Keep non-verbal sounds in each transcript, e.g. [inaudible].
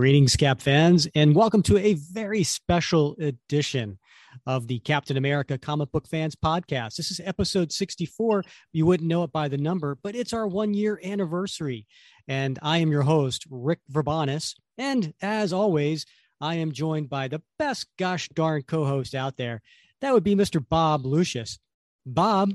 Greetings, Cap fans, and welcome to a very special edition of the Captain America Comic Book Fans Podcast. This is episode 64. You wouldn't know it by the number, but it's our one year anniversary. And I am your host, Rick Verbanis. And as always, I am joined by the best gosh darn co host out there. That would be Mr. Bob Lucius. Bob,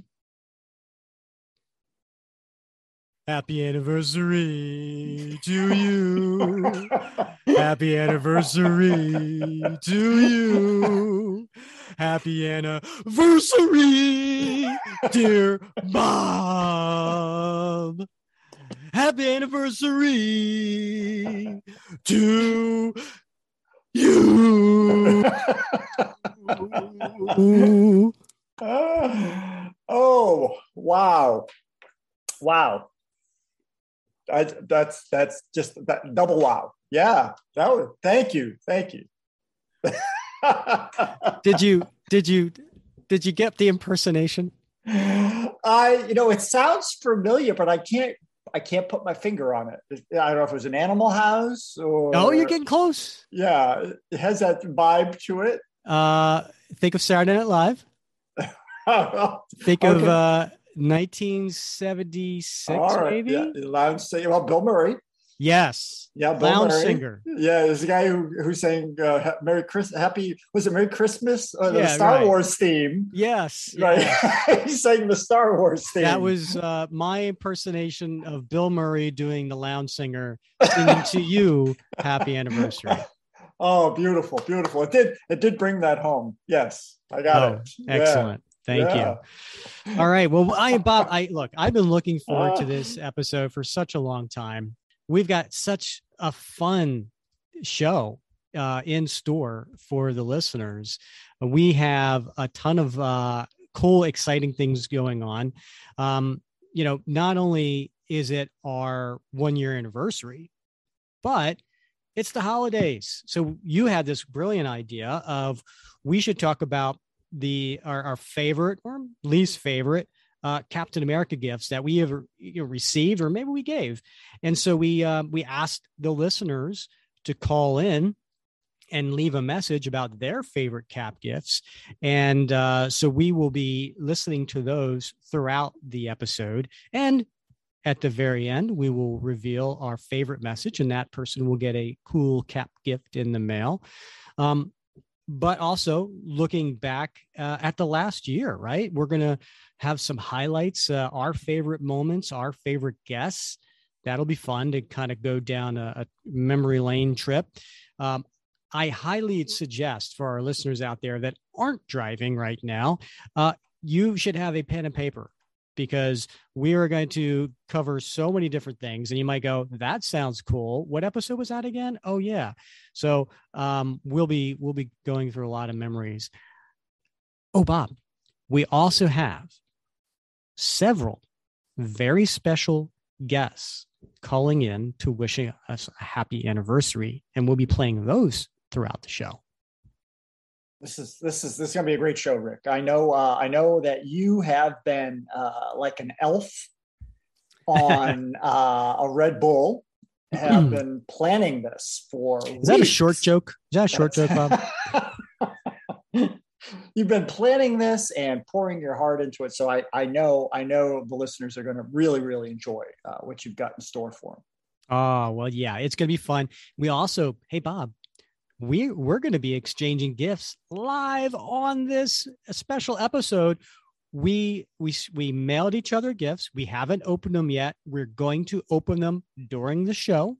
Happy anniversary to you. [laughs] Happy anniversary to you. Happy anniversary, dear Bob. Happy anniversary to you. [laughs] oh, wow. Wow. I, that's that's just that double wow. Yeah, that was. Thank you, thank you. [laughs] did you did you did you get the impersonation? I you know it sounds familiar, but I can't I can't put my finger on it. I don't know if it was an Animal House or. Oh, you're getting close. Yeah, it has that vibe to it. Uh, think of Saturday Night Live. [laughs] think okay. of uh 1976, right. maybe. Yeah, lounge singer. Well, Bill Murray. Yes. Yeah, Bill lounge Murray. singer. Yeah, there's a guy who who's saying uh, "Merry Christmas," "Happy." Was it "Merry Christmas"? Uh, the yeah, Star right. Wars theme. Yes. Right. He's [laughs] saying the Star Wars theme. That was uh, my impersonation of Bill Murray doing the lounge singer singing to you "Happy Anniversary." [laughs] Oh, beautiful, beautiful! It did. It did bring that home. Yes, I got oh, it. Excellent. Yeah. Thank yeah. you. All right. Well, I Bob, I look, I've been looking forward to this episode for such a long time. We've got such a fun show uh, in store for the listeners. We have a ton of uh, cool, exciting things going on. Um, you know, not only is it our one year anniversary, but it's the holidays. So you had this brilliant idea of we should talk about the our, our favorite or least favorite uh, Captain America gifts that we have you know, received or maybe we gave, and so we uh, we asked the listeners to call in and leave a message about their favorite cap gifts. And uh, so we will be listening to those throughout the episode. And at the very end we will reveal our favorite message and that person will get a cool cap gift in the mail. Um, but also looking back uh, at the last year, right? We're going to have some highlights, uh, our favorite moments, our favorite guests. That'll be fun to kind of go down a, a memory lane trip. Um, I highly suggest for our listeners out there that aren't driving right now, uh, you should have a pen and paper because we are going to cover so many different things. And you might go that sounds cool. What episode was that again? Oh yeah. So um, we'll be we'll be going through a lot of memories. Oh bob we also have several very special guests calling in to wishing us a happy anniversary and we'll be playing those throughout the show this is this is this is gonna be a great show, Rick. I know uh, I know that you have been uh, like an elf on [laughs] uh, a Red Bull. Have been planning this for. Is weeks. that a short joke? Is that a short joke, Bob? [laughs] You've been planning this and pouring your heart into it, so I I know I know the listeners are going to really really enjoy uh, what you've got in store for them. Oh well, yeah, it's going to be fun. We also, hey Bob, we we're going to be exchanging gifts live on this special episode we we we mailed each other gifts we haven't opened them yet we're going to open them during the show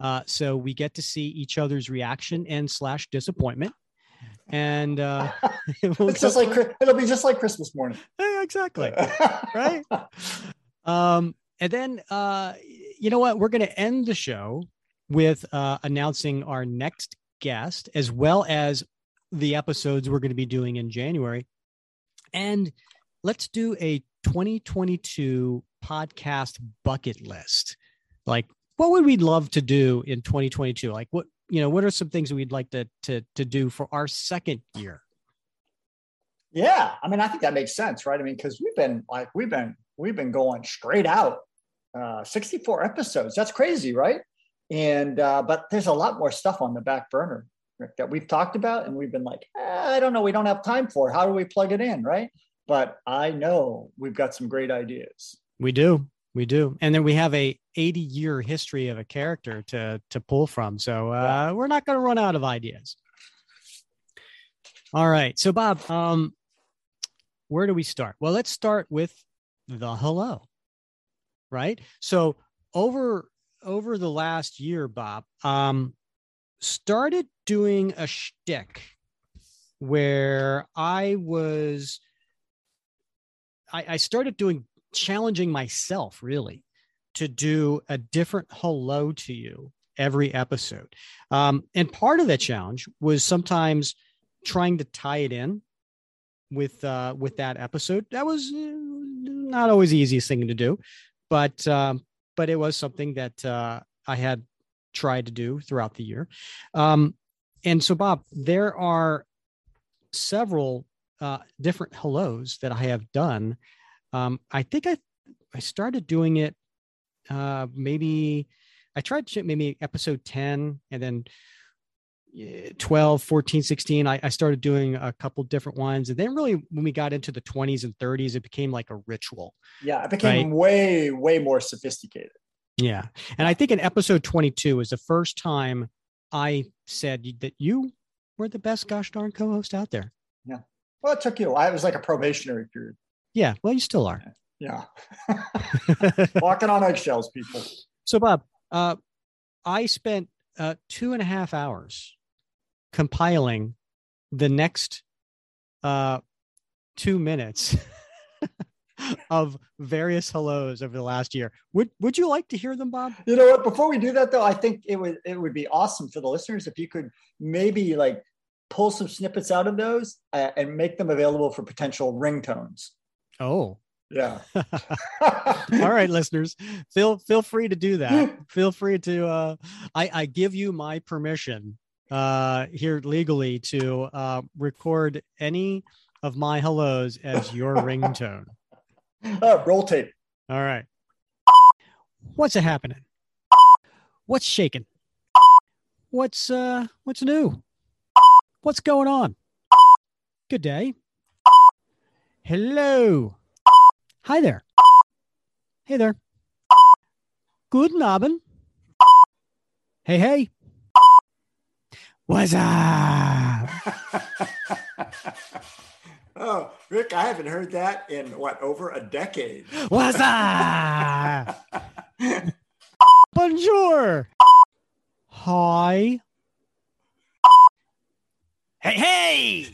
uh, so we get to see each other's reaction and slash disappointment and uh, [laughs] we'll it's just like it'll be just like Christmas morning. Yeah, exactly. [laughs] right. Um, and then uh, you know what? We're going to end the show with uh, announcing our next guest, as well as the episodes we're going to be doing in January. And let's do a 2022 podcast bucket list. Like, what would we love to do in 2022? Like, what you know, what are some things we'd like to to to do for our second year? Yeah, I mean, I think that makes sense, right? I mean, because we've been like we've been we've been going straight out, uh, 64 episodes. That's crazy, right? And uh, but there's a lot more stuff on the back burner Rick, that we've talked about, and we've been like, eh, I don't know, we don't have time for. How do we plug it in, right? But I know we've got some great ideas. We do, we do, and then we have a 80 year history of a character to to pull from. So uh, yeah. we're not going to run out of ideas. All right, so Bob, um, where do we start? Well, let's start with the hello, right? So over over the last year, Bob, um, started doing a shtick where I was, I, I started doing challenging myself really to do a different hello to you every episode. Um, and part of that challenge was sometimes trying to tie it in with uh, with that episode. That was uh, not always the easiest thing to do, but um, but it was something that uh, I had tried to do throughout the year. Um, and so, Bob, there are several uh, different hellos that I have done. Um, I think I I started doing it uh, maybe I tried maybe episode 10 and then 12 14 16 I, I, started doing a couple different ones and then really when we got into the 20s and 30s it became like a ritual yeah it became right? way way more sophisticated. Yeah and i think in episode 22 is the first time i said that you were the best gosh darn co-host out there. Yeah well it took you i was like a probationary period. Yeah well you still are. Yeah. [laughs] Walking on eggshells people. So bob uh, i spent uh, two and a half hours compiling the next uh, two minutes [laughs] of various hellos over the last year. Would Would you like to hear them, Bob? You know what? Before we do that, though, I think it would it would be awesome for the listeners if you could maybe like pull some snippets out of those uh, and make them available for potential ringtones. Oh, yeah. [laughs] [laughs] All right, listeners, feel feel free to do that. feel free to. Uh, I I give you my permission uh, here legally to uh, record any of my hellos as your ringtone. [laughs] Uh, roll tape. All right. What's happening? What's shaking? What's uh what's new? What's going on? Good day. Hello. Hi there. Hey there. Good Abend. Hey, hey. What's up? [laughs] oh, Rick, I haven't heard that in what over a decade. What's up? [laughs] Bonjour. Hi. Hey, hey.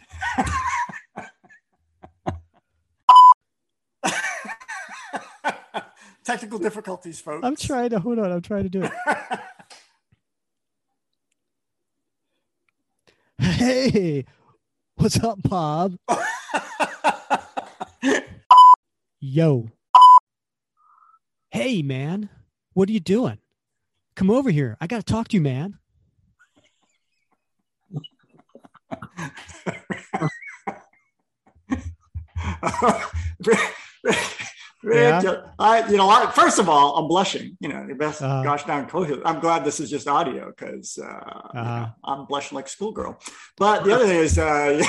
[laughs] Technical difficulties, folks. I'm trying to hold on. I'm trying to do it. Hey, what's up, Bob? Yo. Hey, man. What are you doing? Come over here. I got to talk to you, man. [laughs] Yeah. I, you know, I, first of all, I'm blushing. You know, the best uh, gosh darn co I'm glad this is just audio because uh, uh-huh. I'm blushing like a schoolgirl. But the other thing is, uh,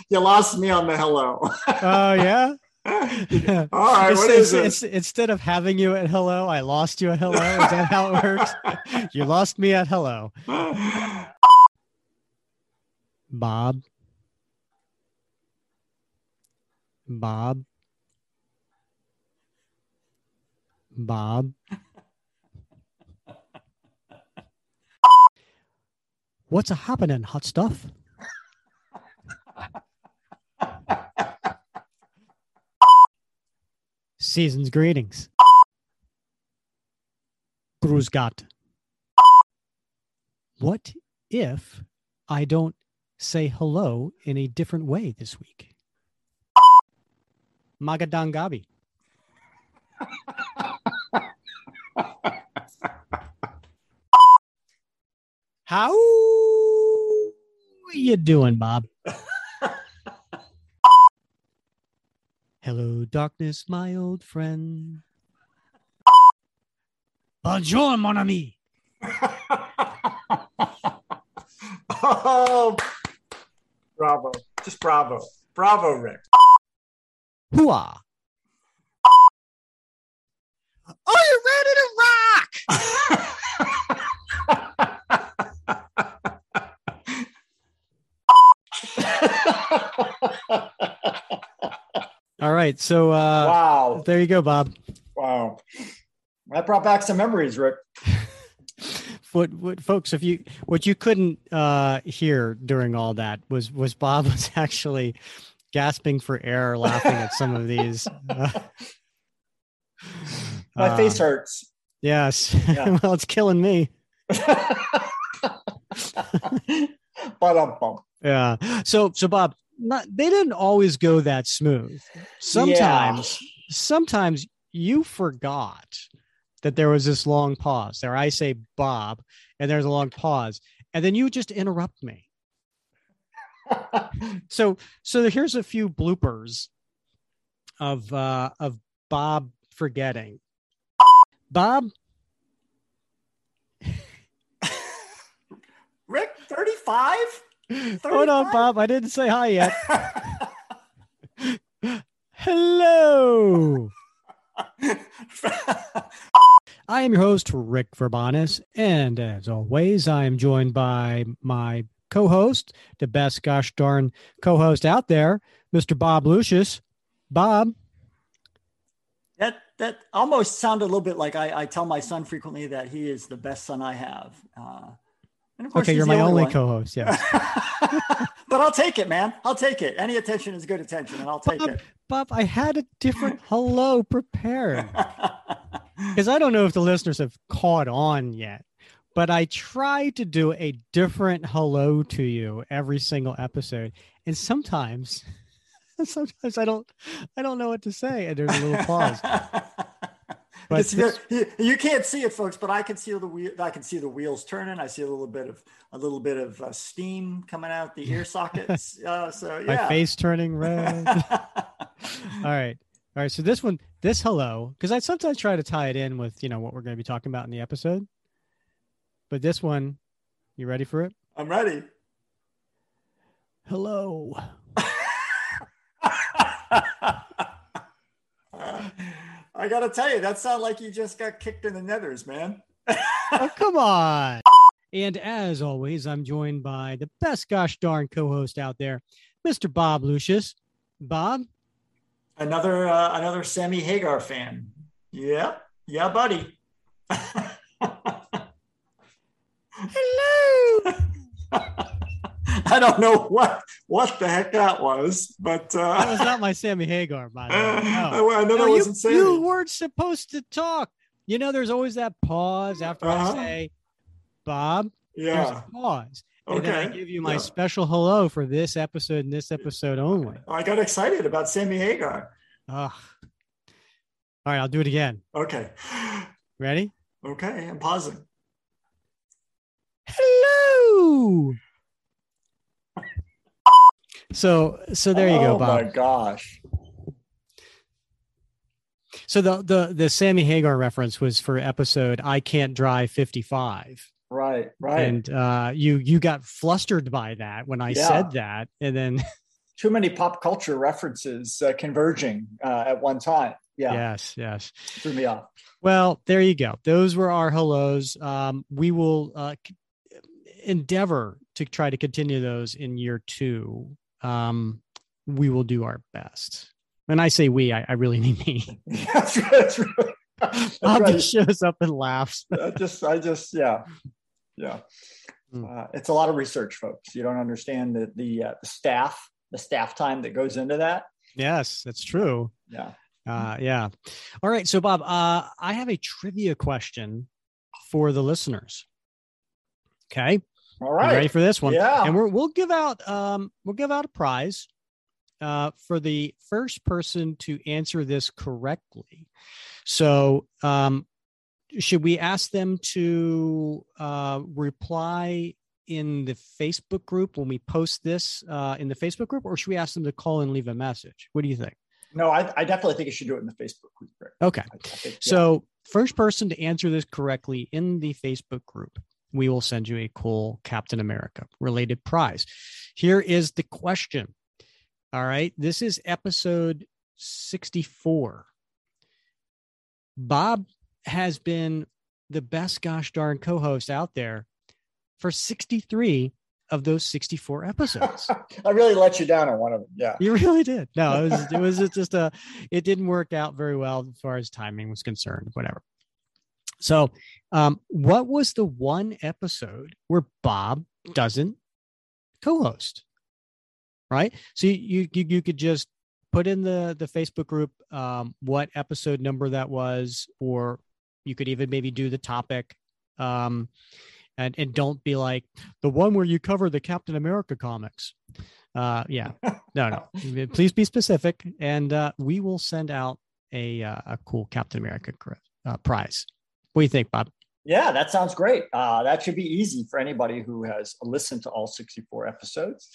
[laughs] you lost me on the hello. Oh yeah. [laughs] [laughs] all right. It's, what is it's, it's, instead of having you at hello, I lost you at hello. Is that how it works? you lost me at hello. Bob. Bob. Bob. What's happening, hot stuff? Season's greetings. Gruzgat. What if I don't say hello in a different way this week? Magadangabi. How are you doing, Bob? Hello, darkness, my old friend. Bonjour, mon ami. oh, bravo. Just bravo. Bravo, Rick. Hooah. Are you ready to rock? [laughs] All right. So, uh, wow. There you go, Bob. Wow. That brought back some memories, Rick. [laughs] what, what folks if you what you couldn't uh hear during all that was was bob [laughs] was actually gasping for air laughing at some of these uh, my face hurts yes [laughs] yeah. well it's killing me [laughs] yeah so so bob not they didn't always go that smooth sometimes yeah. sometimes you forgot that there was this long pause there. I say Bob, and there's a long pause, and then you just interrupt me. [laughs] so so here's a few bloopers of uh of Bob forgetting. Bob [laughs] Rick 35? Hold on, Bob. I didn't say hi yet. [laughs] Hello. [laughs] I am your host, Rick Verbanis, and as always, I am joined by my co-host, the best gosh darn co-host out there, Mr. Bob Lucius. Bob. That almost sounded a little bit like I, I tell my son frequently that he is the best son I have. Uh, okay, you're my only, only co-host. Yeah, [laughs] but I'll take it, man. I'll take it. Any attention is good attention, and I'll take Bob, it. Bob, I had a different [laughs] hello prepared [laughs] because I don't know if the listeners have caught on yet, but I try to do a different hello to you every single episode, and sometimes, [laughs] sometimes I don't, I don't know what to say, and there's a little pause. [laughs] But this, you can't see it, folks, but I can see the wheel. I can see the wheels turning. I see a little bit of a little bit of uh, steam coming out the ear sockets. [laughs] Uh, so yeah, my face turning red. All right. All right. So this one, this hello, because I sometimes try to tie it in with, you know, what we're going to be talking about in the episode. But this one, you ready for it? I'm ready. Hello. I got to tell you, that sounds like you just got kicked in the nethers, man. oh, come on. And as always, I'm joined by the best gosh darn co host out there, Mr. Bob Lucius. Bob, another uh, another Sammy Hagar fan. Yeah, yeah, buddy. [laughs] Hello. [laughs] I don't know what what the heck that was, but uh, that was not my Sammy Hagar. By the way, [laughs] no. I know no, wasn't you, Sammy. You weren't supposed to talk. You know, there's always that pause after uh-huh. I say, "Bob." Yeah. There's a pause. And okay. then I give you my yeah. special hello for this episode and this episode only. I got excited about Sammy Hagar. Ugh. All right, I'll do it again. Okay. Ready? Okay, I'm pausing. Hello. So so there you oh go, Bob. Oh my gosh. So the the the Sammy Hagar reference was for episode I can't drive 55. Right, right. And uh you you got flustered by that when I yeah. said that and then [laughs] too many pop culture references uh, converging uh, at one time. Yeah. Yes. Yes. Threw me off. Well, there you go. Those were our hellos. Um, we will uh, endeavor to try to continue those in year two. Um, we will do our best. When I say we, I, I really mean me. [laughs] that's right. That's right. [laughs] That's Bob right. just shows up and laughs. I just, I just, yeah, yeah. Hmm. Uh, it's a lot of research, folks. You don't understand the the, uh, the staff the staff time that goes into that. Yes, that's true. Yeah. Uh, yeah. All right. So, Bob, uh, I have a trivia question for the listeners. Okay. All right. You ready for this one? Yeah. And we're, we'll give out um, we'll give out a prize uh, for the first person to answer this correctly. So, um, should we ask them to uh, reply in the Facebook group when we post this uh, in the Facebook group, or should we ask them to call and leave a message? What do you think? No, I, I definitely think you should do it in the Facebook group. Okay. I, I think, yeah. So, first person to answer this correctly in the Facebook group, we will send you a cool Captain America related prize. Here is the question. All right. This is episode 64. Bob has been the best gosh darn co host out there for 63 of those 64 episodes. [laughs] I really let you down on one of them. Yeah. You really did. No, it was, it was just a, it didn't work out very well as far as timing was concerned, whatever. So, um, what was the one episode where Bob doesn't co-host? Right. So you you you could just put in the the Facebook group um, what episode number that was, or you could even maybe do the topic. Um, and and don't be like the one where you cover the Captain America comics. Uh, yeah, [laughs] no, no. Please be specific, and uh, we will send out a uh, a cool Captain America uh, prize. What do you think, Bob? Yeah, that sounds great. Uh, that should be easy for anybody who has listened to all 64 episodes.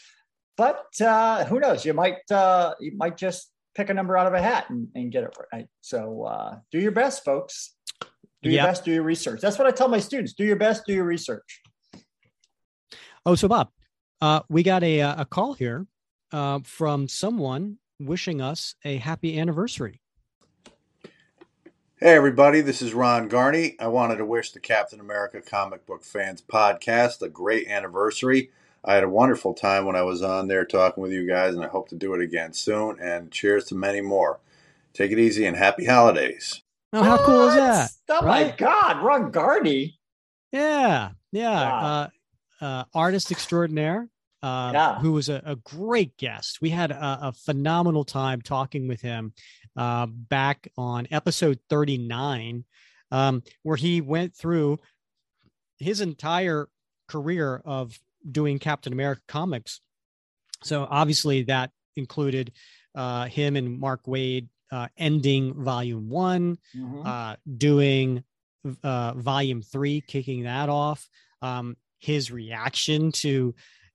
But uh, who knows? You might uh, you might just pick a number out of a hat and, and get it right. So uh, do your best, folks. Do your Yep. best. Do your research. That's what I tell my students. Do your best. Do your research. Oh, so Bob, uh, we got a a call here uh, from someone wishing us a happy anniversary. Hey, everybody, this is Ron Garney. I wanted to wish the Captain America Comic Book Fans podcast a great anniversary. I had a wonderful time when I was on there talking with you guys, and I hope to do it again soon. And cheers to many more. Take it easy and happy holidays. Oh, how cool is that? What? Oh my? God, Ron Garney. Yeah, yeah. Wow. Uh, uh, artist extraordinaire, uh, Yeah. who was a, a great guest. We had a, a phenomenal time talking with him uh, back on episode 39, um, where he went through his entire career of doing Captain America comics. So obviously that included uh, him and Mark Waid uh, ending volume one Mhm. uh, doing uh, volume three, kicking that off. Um, his reaction to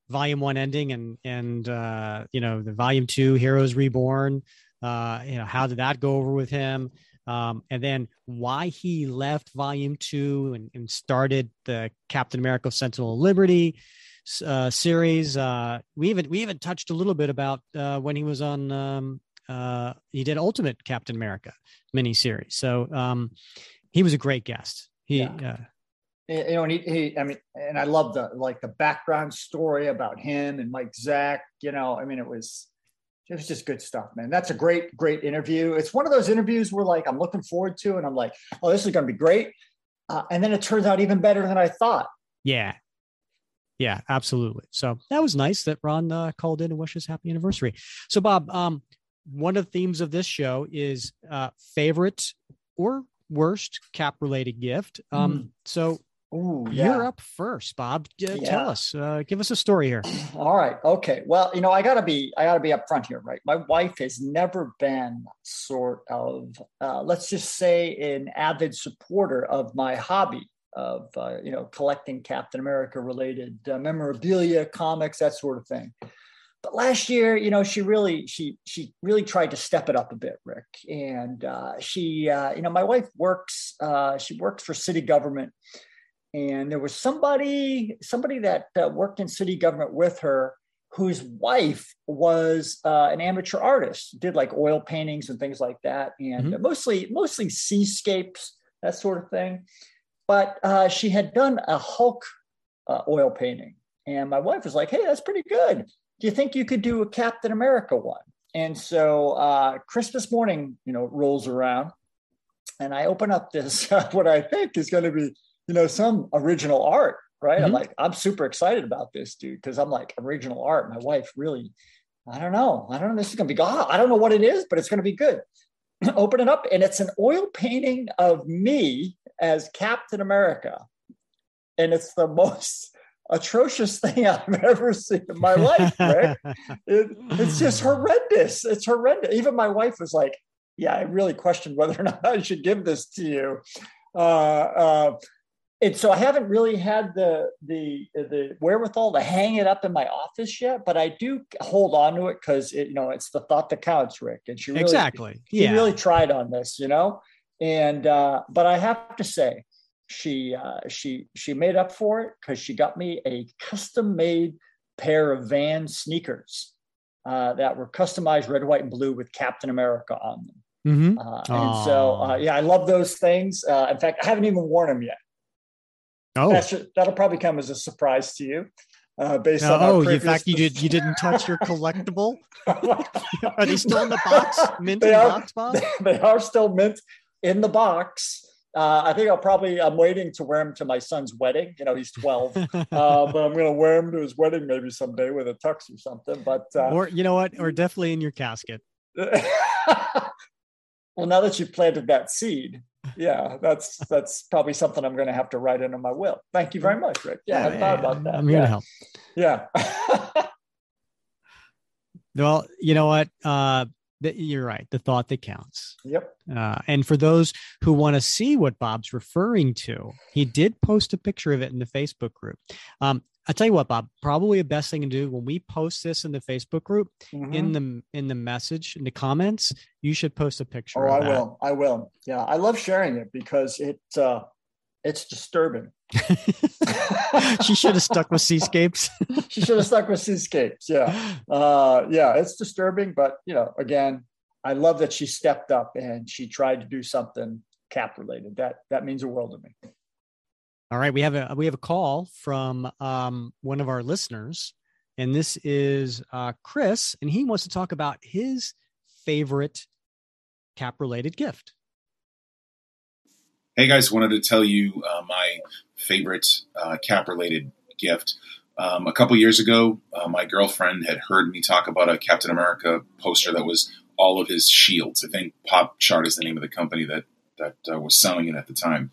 volume one ending and and uh, you know the volume two Heroes Reborn. Uh, you know how did that go over with him? Um, and then why he left volume two and, and started the Captain America Sentinel of Liberty uh, series. Uh, we even we even touched a little bit about uh, when he was on. Um, uh, he did Ultimate Captain America miniseries. So um, he was a great guest. He Yeah. uh, you know, and he, he, I mean, and I love the like the background story about him and Mike Zeck. You know, I mean, it was it was just good stuff, man. That's a great, great interview. It's one of those interviews where like I'm looking forward to, and I'm like, oh, this is going to be great. Uh, and then it turns out even better than I thought. yeah. Yeah, absolutely. So that was nice that Ron uh, called in and wished us happy anniversary. So Bob, um, one of the themes of this show is uh, favorite or worst cap related gift. Um, so Ooh, yeah. you're up first, Bob. Uh, Yeah. Tell us, uh, give us a story here. [clears throat] All right. Okay. Well, you know, I gotta be, I gotta be upfront here, right? My wife has never been sort of, uh, let's just say, an avid supporter of my hobby of, uh, you know, collecting Captain America related uh, memorabilia, comics, that sort of thing. But last year, you know, she really, she, she really tried to step it up a bit, Rick. And uh, she, uh, you know, my wife works, uh, she works for city government and there was somebody somebody that uh, worked in city government with her whose wife was uh, an amateur artist did like oil paintings and things like that and mostly mostly seascapes that sort of thing. But uh, she had done a hulk uh, oil painting and my wife was like hey that's pretty good. Do you think you could do a captain america one? And so uh, christmas morning you know rolls around and i open up this [laughs] what i think is going to be you know, some original art, right? I'm Mhm. like, I'm super excited about this, dude, because I'm like, original art. My wife really, I don't know. I don't know. This is gonna be God. I don't know what it is, but it's gonna be good. [clears throat] open it up, and it's an oil painting of me as Captain America, and it's the [laughs] most atrocious thing [laughs] I've ever seen in my life, Rick. [laughs] it, it's just horrendous. It's horrendous. Even my wife was like, "Yeah, I really questioned whether or not I should give this to you." Uh, uh, and so I haven't really had the the the wherewithal to hang it up in my office yet, but I do hold on to it because it, you know it's the thought that counts, Rick. And she really, exactly, she yeah. really tried on this, you know. And uh, but I have to say, she uh, she she made up for it because she got me a custom made pair of Van sneakers uh, that were customized red, white, and blue with Captain America on them. Mm-hmm. Uh, and so, uh, yeah, I love those things. Uh, in fact, I haven't even worn them yet. Oh, That's, that'll probably come as a surprise to you. Uh, based on oh, in fact, you did you [laughs] didn't touch your collectible. [laughs] are they still in the box? Mint they in are, box, [laughs] Bob? They, they are still mint in the box. Uh, I think I'll probably I'm waiting to wear him to my son's wedding. You know, he's 12, uh, but I'm going to wear him to his wedding maybe someday with a tux or something. But uh, or you know what, or definitely in your casket. well, now that you've planted that seed, yeah, that's that's probably something I'm going to have to write into my will. Thank you very much, Rick. Yeah, I thought about that. I'm here yeah. to help. Yeah. [laughs] well, you know what? Uh, you're right. The thought that counts. Yep. Uh, and for those who want to see what Bob's referring to, he did post a picture of it in the Facebook group. Um, I'll tell you what, Bob. Probably the best thing to do when we post this in the Facebook group, mm-hmm. in the in the message in the comments, you should post a picture. Oh, I that. will. I will. Yeah, I love sharing it because it uh, it's disturbing. [laughs] [laughs] she should have stuck with seascapes. [laughs] she should have stuck with seascapes. Yeah, uh, yeah, it's disturbing, but you know, again, I love that she stepped up and she tried to do something cap related. That that means a world to me. All right, we have a we have a call from um, one of our listeners, and this is uh, Chris, and he wants to talk about his favorite cap related gift. Hey guys, wanted to tell you uh, my favorite uh, cap related gift. Um, a couple years ago, uh, my girlfriend had heard me talk about a Captain America poster that was all of his shields. I think Pop Chart is the name of the company that that uh, was selling it at the time.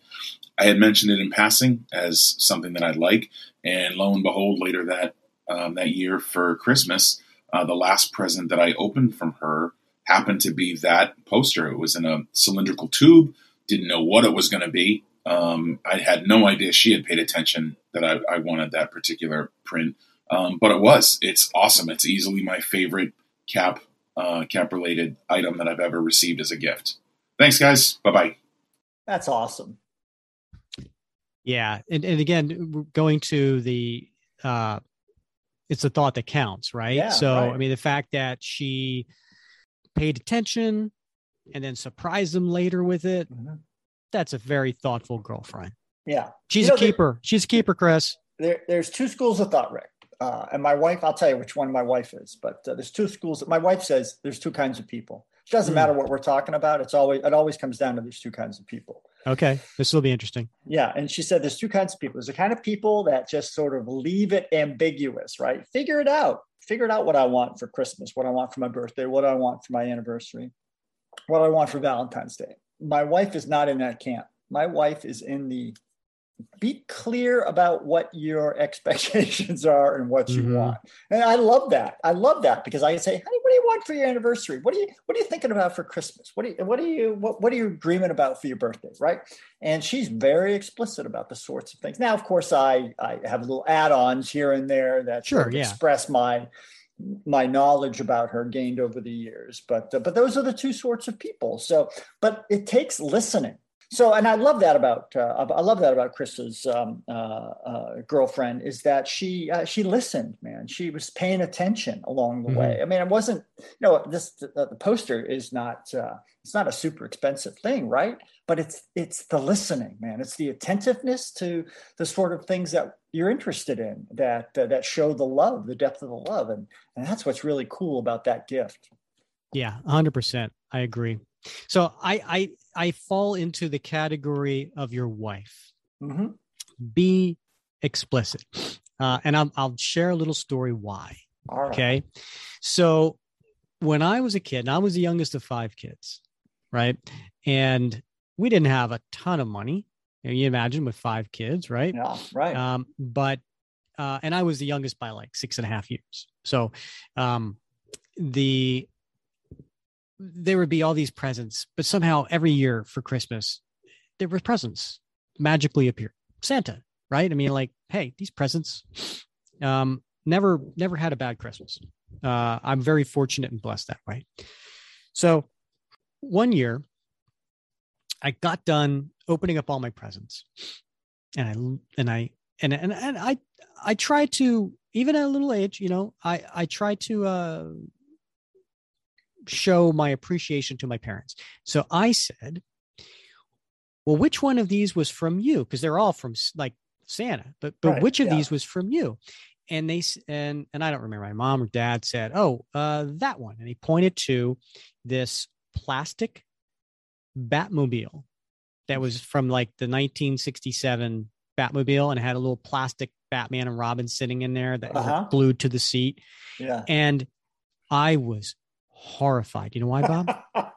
I had mentioned it in passing as something that I'd like, and lo and behold, later that um, that year for Christmas, uh, the last present that I opened from her happened to be that poster. It was in a cylindrical tube. Didn't know what it was going to be. Um, I had no idea she had paid attention that I, I wanted that particular print, um, but it was. It's awesome. It's easily my favorite cap uh, cap related item that I've ever received as a gift. Thanks, guys. Bye bye. That's awesome. Yeah, and and again, going to the uh, it's a thought that counts, right? Yeah, so right. I mean, the fact that she paid attention and then surprised them later with it, mm-hmm. that's a very thoughtful girlfriend. Yeah, she's you a keeper. There, she's a keeper, Chris. There, there's two schools of thought, Rick. Uh, and my wife, I'll tell you which one my wife is, but uh, there's two schools. My wife says there's two kinds of people. It doesn't mm. matter what we're talking about. It's always it always comes down to these two kinds of people. Okay, this will be interesting. Yeah, and she said there's two kinds of people. There's the kind of people that just sort of leave it ambiguous, right? Figure it out. Figure it out what I want for Christmas, what I want for my birthday, what I want for my anniversary, what I want for Valentine's Day. My wife is not in that camp. My wife is in the be clear about what your [laughs] expectations are and what you mm-hmm. want. And I love that. I love that because I can say, honey, what do you want for your anniversary? What are you what are you thinking about for Christmas? What do you what are you what, what are you dreaming about for your birthday? Right. And she's very explicit about the sorts of things. Now, of course, I I have little add-ons here and there that sure, yeah. express my my knowledge about her gained over the years but uh, but those are the two sorts of people so but it takes listening so, and I love that about uh, I love that about Chris's um, uh, uh, girlfriend is that she uh, she listened, man. She was paying attention along the mm-hmm. way. I mean, it wasn't you know this the, the poster is not uh, it's not a super expensive thing, right? But it's it's the listening, man. It's the attentiveness to the sort of things that you're interested in that uh, that show the love, the depth of the love, and and that's what's really cool about that gift. Yeah, hundred percent. I agree. So I I I fall into the category of your wife. Mm-hmm. Be explicit, uh, and I'll I'll share a little story why. Okay, so when I was a kid, and I was the youngest of five kids, right? And we didn't have a ton of money. You, know, you imagine with five kids, right? Yeah, right. Um, but uh, and I was the youngest by like six and a half years. So um, the there would be all these presents, but somehow every year for Christmas there were presents magically appear. Santa, right? I mean, like, hey, these presents. Um, never, never had a bad Christmas. Uh, I'm very fortunate and blessed that way. So, one year, I got done opening up all my presents, and I and I and and and I I tried to even at a little age, you know, I I tried to uh, show my appreciation to my parents. So I said, well, which one of these was from you? Because they're all from like Santa, but but right, which of yeah. these was from you? And they and and I don't remember. My mom or dad said, "Oh, uh, that one," and he pointed to this plastic Batmobile that was from like the 1967 Batmobile, and had a little plastic Batman and Robin sitting in there that uh-huh. glued to the seat. Yeah, and I was horrified. You know why, Bob? [laughs]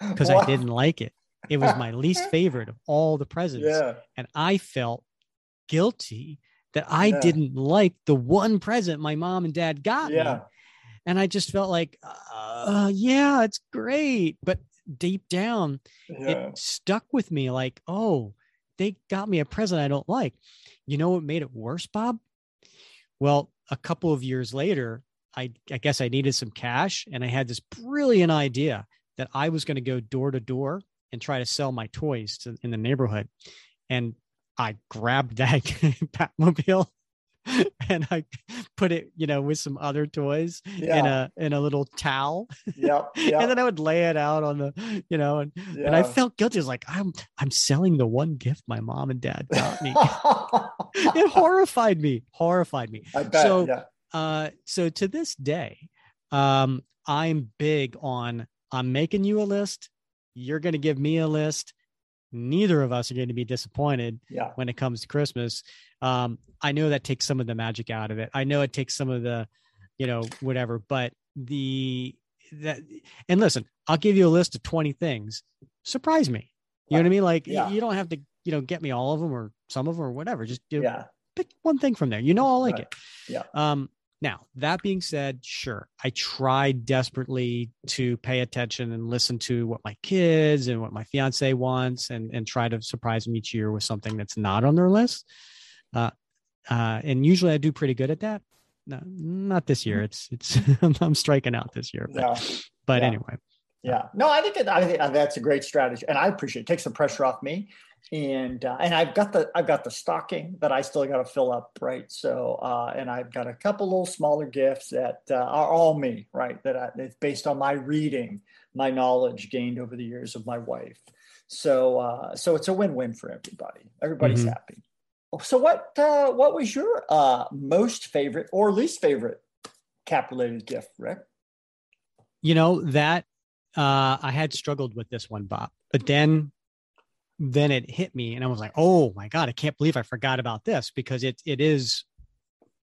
Because I didn't like it. It was my least [laughs] favorite of all the presents. Yeah. And I felt guilty that I yeah. didn't like the one present my mom and dad got yeah. me. And I just felt like, uh, yeah, it's great. But deep down, yeah. it stuck with me like, oh, they got me a present I don't like. You know what made it worse, Bob? Well, a couple of years later, I, I guess I needed some cash and I had this brilliant idea that I was going to go door to door and try to sell my toys to, in the neighborhood. And I grabbed that [laughs] Batmobile [laughs] and I put it, you know, with some other toys yeah. in a in a little towel. Yep, yep. [laughs] and then I would lay it out on the, you know, and, yeah. and I felt guilty. It's like I'm I'm selling the one gift my mom and dad got me. it horrified me. Horrified me. I bet, so yeah. Uh so to this day, um, I'm big on I'm making you a list you're going to give me a list. Neither of us are going to be disappointed yeah. when it comes to Christmas. Um, I know that takes some of the magic out of it. I know it takes some of the, you know, whatever, but the, that, and listen, I'll give you a list of 20 things. Surprise me. You know what I mean? Like yeah. you don't have to, you know, get me all of them or some of them or whatever. Just know, yeah. pick one thing from there. You know, I'll like right. it. Yeah. Um, now, that being said, sure, I tried desperately to pay attention and listen to what my kids and what my fiance wants and, and try to surprise them each year with something that's not on their list. Uh, uh, and usually I do pretty good at that. No, not this year. Mm-hmm. It's, it's, [laughs] I'm striking out this year. But, but yeah. anyway. Yeah. No, I think, it, I think that's a great strategy. And I appreciate it. it takes the pressure off me and uh, and I've got the I've got the stocking that I still got to fill up, right? So uh, and I've got a couple little smaller gifts that uh, are all me, right? That I, it's based on my reading, my knowledge gained over the years of my wife. So uh, so it's a win-win for everybody. Everybody's mm-hmm. happy. So what uh, what was your uh, most favorite or least favorite cap-related gift, Rick? You know that I had struggled with this one, Bob, but then then it hit me and I was like, oh my God, I can't believe I forgot about this because it it is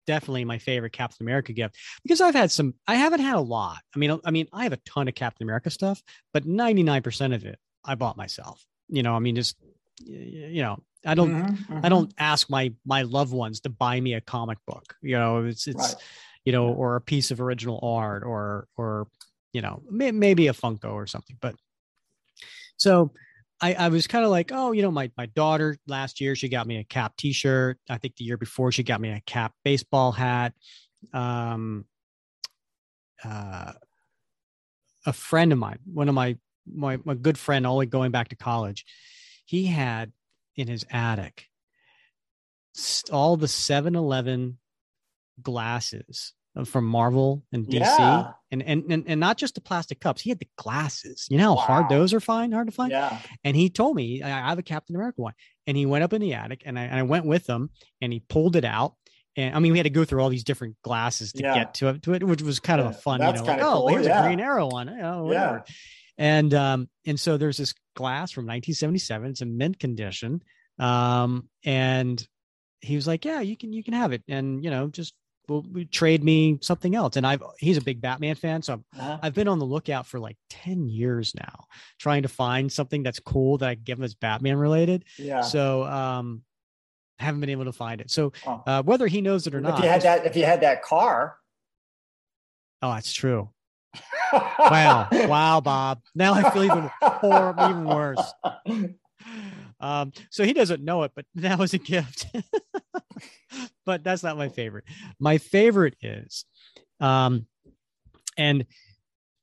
definitely my favorite Captain America gift because I've had some I haven't had a lot. I mean I mean I have a ton of Captain America stuff, but 99% of it I bought myself. You know, I mean just you know, I don't mm-hmm, mm-hmm. I don't ask my my loved ones to buy me a comic book. You know, it's it's right. you know, or a piece of original art or or you know, may, maybe a Funko or something. But so I, I was kind of like, oh, you know, my my daughter last year she got me a cap T-shirt. I think the year before she got me a cap baseball hat. Um, uh, a friend of mine, one of my my my good friend, all going back to college, he had in his attic all the 7-Eleven glasses from Marvel and DC, yeah. and, and and and not just the plastic cups. He had the glasses. You know how wow. hard those are find hard to find. Yeah. And he told me I have a Captain America one, and he went up in the attic, and I, and I went with him, and he pulled it out. And I mean, we had to go through all these different glasses to yeah. get to it, to it, which was kind yeah. of a fun, That's you know, like, oh, here's a Green Arrow one. Oh, whatever. Yeah. And um, and so there's this glass from 1977. It's in mint condition. Um, and he was like, yeah, you can you can have it, and you know, just will trade me something else. And I've he's a big Batman fan, so uh-huh. I've been on the lookout for like ten years now, trying to find something that's cool that I give him as Batman related. Yeah. So um, haven't been able to find it. So uh, whether he knows it or if not, if you had that, if you had that car, oh, that's true. [laughs] wow, wow, Bob. Now I feel even horrible, even worse. [laughs] Um, so he doesn't know it, but [laughs] that was a gift. [laughs] but that's not my favorite. My favorite is, um, and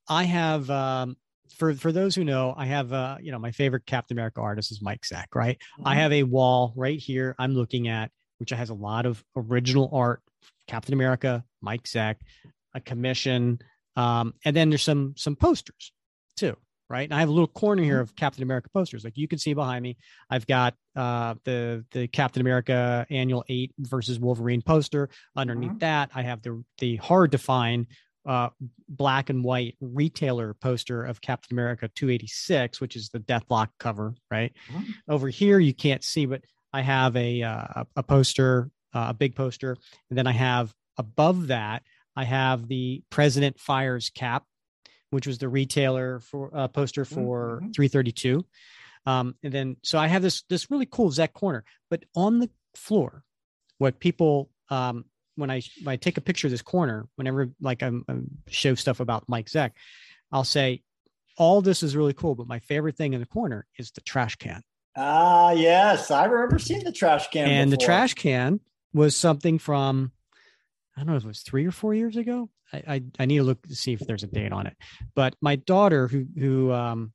I have um, for for those who know, I have uh, you know my favorite Captain America artist is Mike Zeck, right? Mm-hmm. I have a wall right here I'm looking at, which has a lot of original art, Captain America, Mike Zeck, a commission, um, and then there's some some posters too right? And I have a little corner here mm-hmm. of Captain America posters. Like you can see behind me, I've got uh, the the Captain America Annual Eight versus Wolverine poster. Underneath mm-hmm. that, I have the the hard to find uh, black and white retailer poster of Captain America 286, which is the Deathlok cover, right? Mm-hmm. Over here, you can't see, but I have a uh, a poster, uh, a big poster, and then I have above that. I have the President Fires cap which was the retailer for uh, poster mm-hmm, for mm-hmm. 332. Um, and then so I have this this really cool Zeck corner, but on the floor, what people um, when I when I take a picture of this corner, whenever like I'm, I'm show stuff about Mike Zeck, I'll say all this is really cool, but my favorite thing in the corner is the trash can. Ah, yes, I remember seeing the trash can. And before. the trash can was something from I don't know if it was three or four years ago. I, I, I need to look to see if there's a date on it. But my daughter, who who um,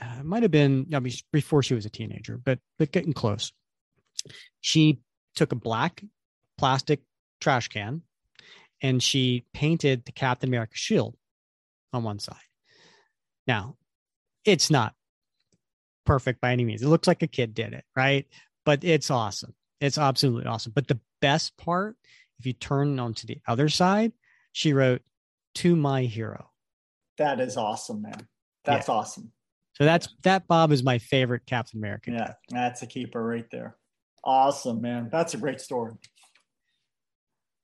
uh, might have been I mean before she was a teenager, but but getting close, she took a black plastic trash can and she painted the Captain America shield on one side. Now, it's not perfect by any means. It looks like a kid did it, right? But it's awesome. It's absolutely awesome. But the best part, if you turn onto the other side, she wrote to my hero. That is awesome, man. That's yeah. awesome. So that's that Bob is my favorite Captain America. Yeah, that's a keeper right there. Awesome, man. That's a great story.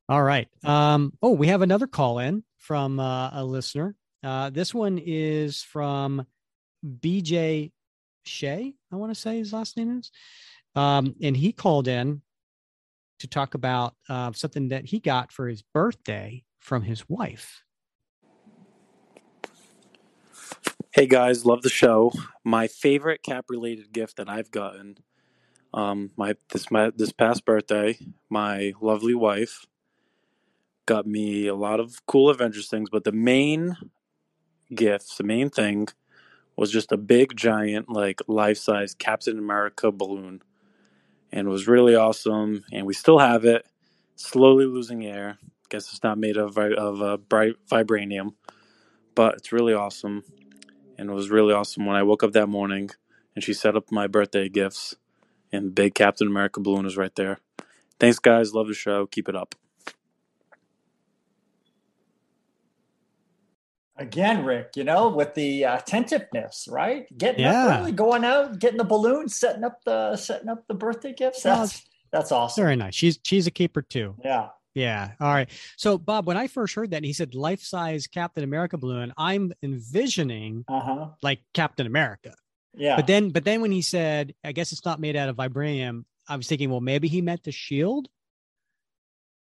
All right. Um, oh, we have another call in from uh, a listener. Uh, this one is from BJ Shea, I want to say his last name is. Um, and he called in to talk about uh, something that he got for his birthday from his wife. Hey guys, love the show. My favorite cap related gift that I've gotten, um, my this my this past birthday, my lovely wife got me a lot of cool Avengers things, but the main gift, the main thing, was just a big giant like life size Captain America balloon, and was really awesome. And we still have it, slowly losing air guess it's not made of of uh, bright vibranium, but it's really awesome, and it was really awesome when I woke up that morning and she set up my birthday gifts, and the big Captain America balloon was right there. Thanks, guys. Love the show. Keep it up. Again, Rick, you know, with the uh, attentiveness, right? Getting yeah. up early, going out, getting the balloon, setting up the setting up the birthday gifts. That's that's awesome. Very nice. She's she's a keeper too. Yeah. Yeah. All right. So, Bob, when I first heard that, he said life size Captain America balloon, I'm envisioning uh-huh. like Captain America. Yeah. But then, but then when he said, I guess it's not made out of vibranium, I was thinking, well, maybe he meant the shield.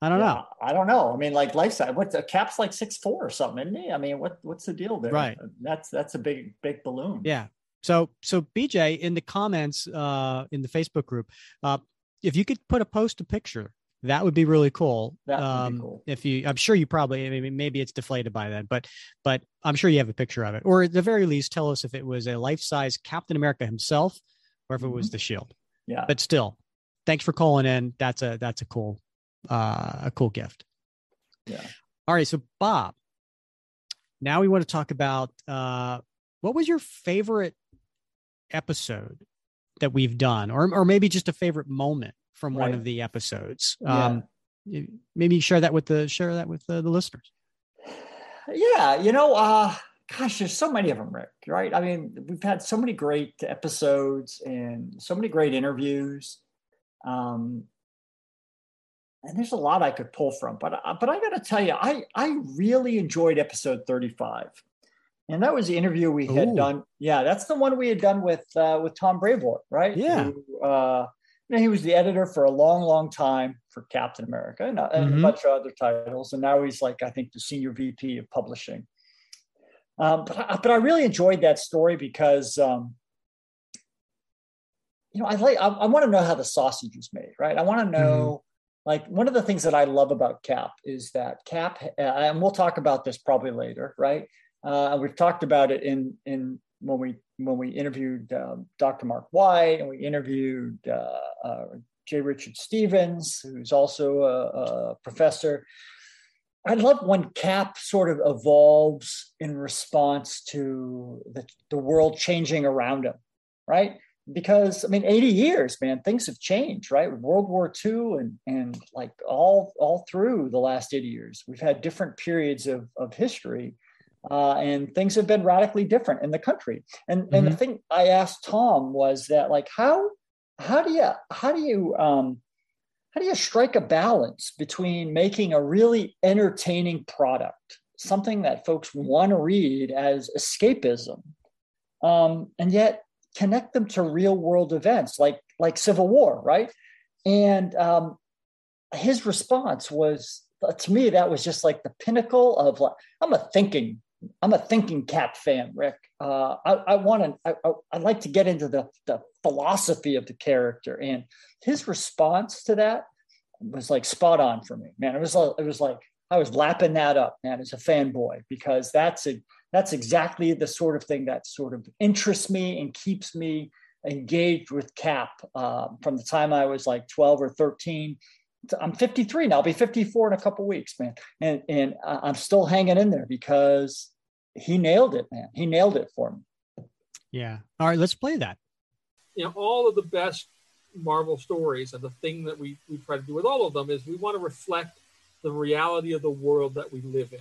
I don't yeah, know. I don't know. I mean, like life size, what's a cap's like six four or something, isn't he? I mean, what what's the deal there? Right. That's that's a big big balloon. Yeah. So so BJ in the comments uh in the Facebook group, uh if you could put a post a picture that would be really cool. That would um, be cool. If you, I'm sure you probably, I mean, maybe it's deflated by then, but, but I'm sure you have a picture of it, or at the very least, tell us if it was a life size Captain America himself, or if it was mm-hmm. the Shield. Yeah. But still, thanks for calling in. That's a that's a cool, uh, a cool gift. Yeah. All right. So Bob, now we want to talk about uh, what was your favorite episode that we've done, or or maybe just a favorite moment from right. one of the episodes. Um, yeah. Maybe share that with the share that with the, the listeners. Yeah, you know, uh, gosh, there's so many of them, Rick. Right? I mean, we've had so many great episodes and so many great interviews. Um, and there's a lot I could pull from, but uh, but I got to tell you, I I really enjoyed episode 35, and that was the interview we had Ooh. done. Yeah, that's the one we had done with uh, with Tom Brevoort, right? Yeah. Who, uh, he was the editor for a long, long time for Captain America and, and mm-hmm. a bunch of other titles, and now he's like I think the senior VP of publishing. Um, but I, but I really enjoyed that story because um, you know I like I, I want to know how the sausage is made, right? I want to know. Mm-hmm like one of the things that I love about CAP is that CAP, uh, and we'll talk about this probably later, right? Uh, we've talked about it in in when we when we interviewed um, Dr. Mark White and we interviewed uh, uh, J. Richard Stevens, who's also a, a professor. I love when CAP sort of evolves in response to the, the world changing around him, right? Because I mean, 80 years, man, things have changed, right? World War II and and like all all through the last 80 years, we've had different periods of of history, uh, and things have been radically different in the country. And mm-hmm. and the mm-hmm. thing I asked Tom was that like how how do you how do you um, how do you strike a balance between making a really entertaining product, something that folks want to read as escapism, um, and yet connect them to real world events like like civil war right? And um, his response was to me that was just like the pinnacle of like i'm a thinking i'm a thinking cap fan rick. Uh, i, I want to I, I, like to get into the, the philosophy of the character. And his response to that was like spot on for me man. It was it was like i was lapping that up man as a fanboy because that's a that's exactly the sort of thing that sort of interests me and keeps me engaged with cap uh, from the time I was like 12 or 13. I'm 53 now. I'll be 54 in a couple weeks, man. And and I'm still hanging in there because he nailed it, man. He nailed it for me. Yeah. All right, let's play that. You know, all of the best Marvel stories and the thing that we, we try to do with all of them is we want to reflect the reality of the world that we live in.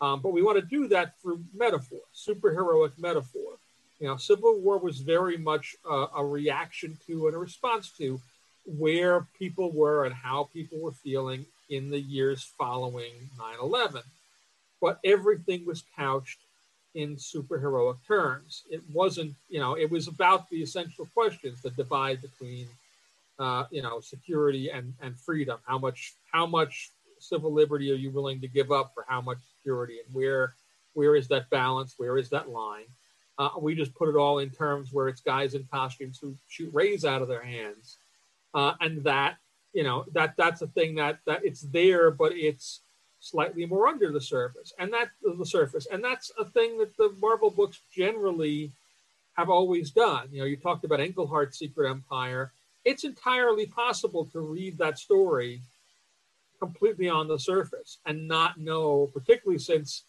Um, but we want to do that through metaphor, superheroic metaphor. You know, Civil War was very much a reaction to and a response to where people were and how people were feeling in the years following 9 11. But everything was couched in superheroic terms. It wasn't, you know, it was about the essential questions, the divide between, uh, you know, security and, and freedom. How much, how much civil liberty are you willing to give up for how much security and where where is that balance? Where is that line? Uh, we just put it all in terms where it's guys in costumes who shoot rays out of their hands. Uh, and that you know that that's a thing that that it's there but it's slightly more under the surface. And that the surface. And that's a thing that the marvel books generally have always done. You know you talked about Englehart's secret empire. It's entirely possible to read that story completely on the surface and not know, particularly since,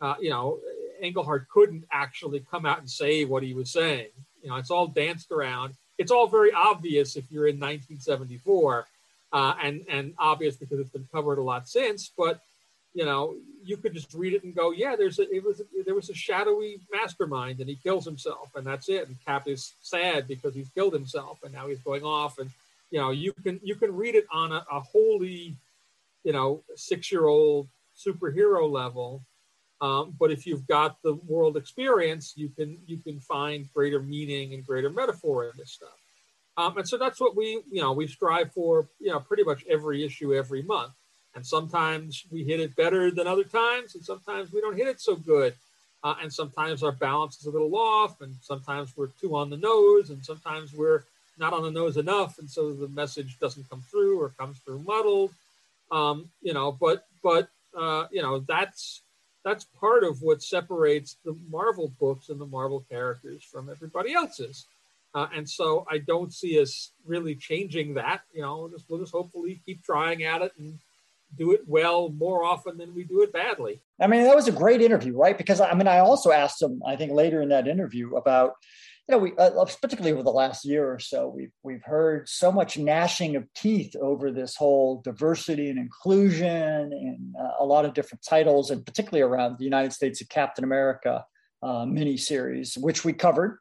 uh, you know, Englehart couldn't actually come out and say what he was saying. You know, it's all danced around. It's all very obvious if you're in 1974, uh, and and obvious because it's been covered a lot since. But you know, you could just read it and go, yeah, there's a it was a, there was a shadowy mastermind, and he kills himself, and that's it. And Cap is sad because he's killed himself, and now he's going off, and you know, you can you can read it on a, a wholly you know, six year old superhero level. Um, but if you've got the world experience, you can you can find greater meaning and greater metaphor in this stuff. Um, and so that's what we you know we strive for you know pretty much every issue every month. And sometimes we hit it better than other times, and sometimes we don't hit it so good. Uh, and sometimes our balance is a little off, and sometimes we're too on the nose, and sometimes we're not on the nose enough, and so the message doesn't come through or comes through muddled. Um, you know, but but uh, you know that's that's part of what separates the Marvel books and the Marvel characters from everybody else's. Uh, and so I don't see us really changing that. You know, we'll just, we'll just hopefully keep trying at it and do it well more often than we do it badly. I mean, that was a great interview, right? Because I mean, I also asked him, I think later in that interview about you know, we uh, particularly over the last year or so, we've we've heard so much gnashing of teeth over this whole diversity and inclusion and uh, a lot of different titles, and particularly around the United States of Captain America uh, miniseries, which we covered.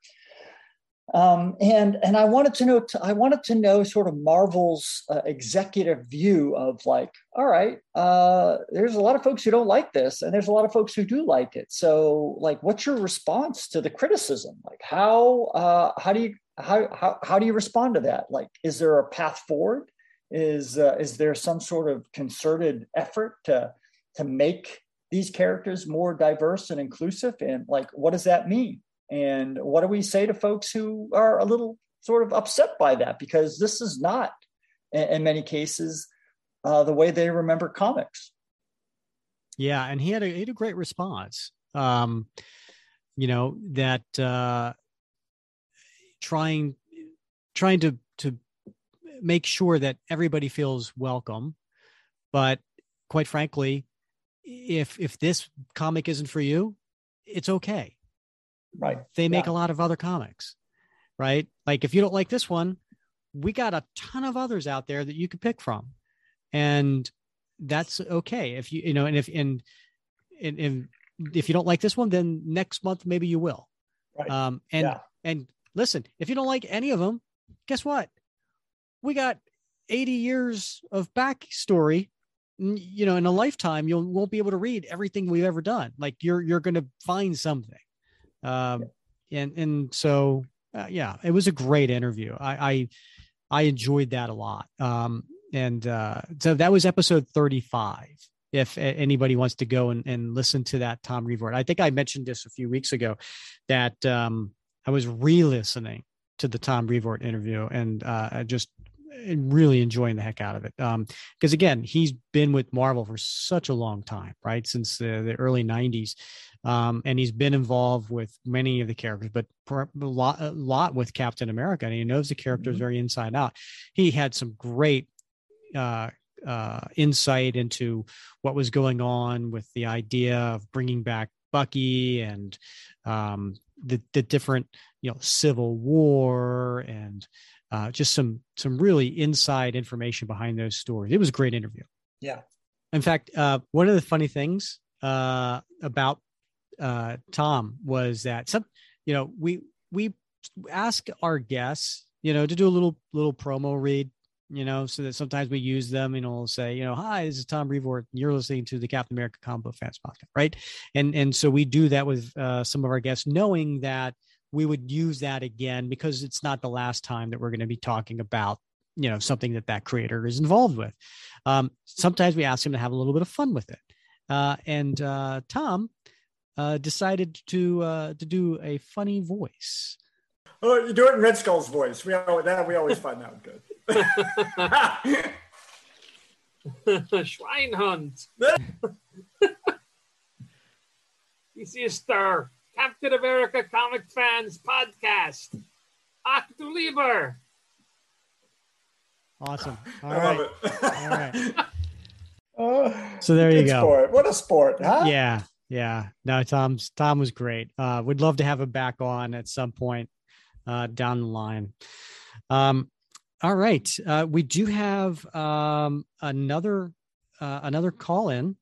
Um, and and I wanted to know I wanted to know sort of Marvel's uh, executive view of like, all right, uh, there's a lot of folks who don't like this, and there's a lot of folks who do like it. So, like, what's your response to the criticism? Like, how uh, how do you how, how how do you respond to that? Like, is there a path forward? Is uh, is there some sort of concerted effort to to make these characters more diverse and inclusive? And like, what does that mean? And what do we say to folks who are a little sort of upset by that? Because this is not, in many cases, uh, the way they remember comics. Yeah, and he had a he had a great response. Um, you know that uh, trying trying to to make sure that everybody feels welcome, but quite frankly, if if this comic isn't for you, it's okay. Right. They make yeah. a lot of other comics, right? Like if you don't like this one, we got a ton of others out there that you could pick from. And that's okay. If you, you know, and if, and, and, and if you don't like this one, then next month, maybe you will. Right. Um, and, yeah. and listen, if you don't like any of them, guess what? We got 80 years of backstory you know in a lifetime you won't be able to read everything we've ever done like you're you're going to find something um, and and so uh, yeah, it was a great interview. I I, I enjoyed that a lot. Um, and uh, so that was episode 35. If anybody wants to go and, and listen to that Tom Brevoort, I think I mentioned this a few weeks ago that um, I was re-listening to the Tom Brevoort interview and uh, just really enjoying the heck out of it. Um, because again, he's been with Marvel for such a long time, right? Since the, the early 90s. Um, and he's been involved with many of the characters, but a lot, a lot with Captain America, and he knows the characters mm-hmm. very inside out. He had some great uh, uh, insight into what was going on with the idea of bringing back Bucky and um, the the different you know Civil War and uh, just some some really inside information behind those stories. It was a great interview. Yeah. In fact, uh, one of the funny things uh, about uh, Tom was that some, you know, we we ask our guests, you know, to do a little little promo read, you know, so that sometimes we use them and we'll say, you know, hi, this is Tom Brevoort. You're listening to the Captain America Combo Fans podcast, right? And and so we do that with uh, some of our guests, knowing that we would use that again because it's not the last time that we're going to be talking about you know something that that creator is involved with um, sometimes we ask him to have a little bit of fun with it uh, and uh, tom uh, decided to uh, to do a funny voice oh you do it in red skull's voice we always, that we always find that good [laughs] schweinhund you see a star Captain America Comic Fans Podcast. Ach du Lieber. Awesome. [laughs] All right. All right. [laughs] Oh, so there you go. Sport. What a sport, huh? Yeah. Yeah. No, Tom's Tom was great. Uh, we'd love to have him back on at some point uh, down the line. Um, all right. Uh, we do have um, another uh, another call in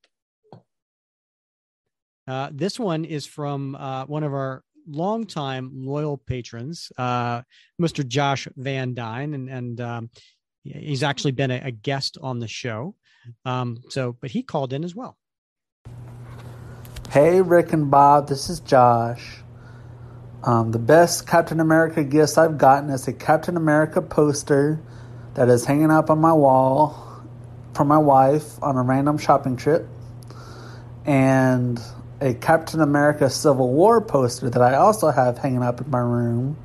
uh, this one is from uh, one of our longtime loyal patrons, uh, Mr. Josh Van Dyne, and, and um, he's actually been a, a, guest on the show. Um, so, but he called in as well. Hey, Rick and Bob, this is Josh. Um, the best Captain America gifts I've gotten is a Captain America poster that is hanging up on my wall for my wife on a random shopping trip. And a Captain America Civil War poster that I also have hanging up in my room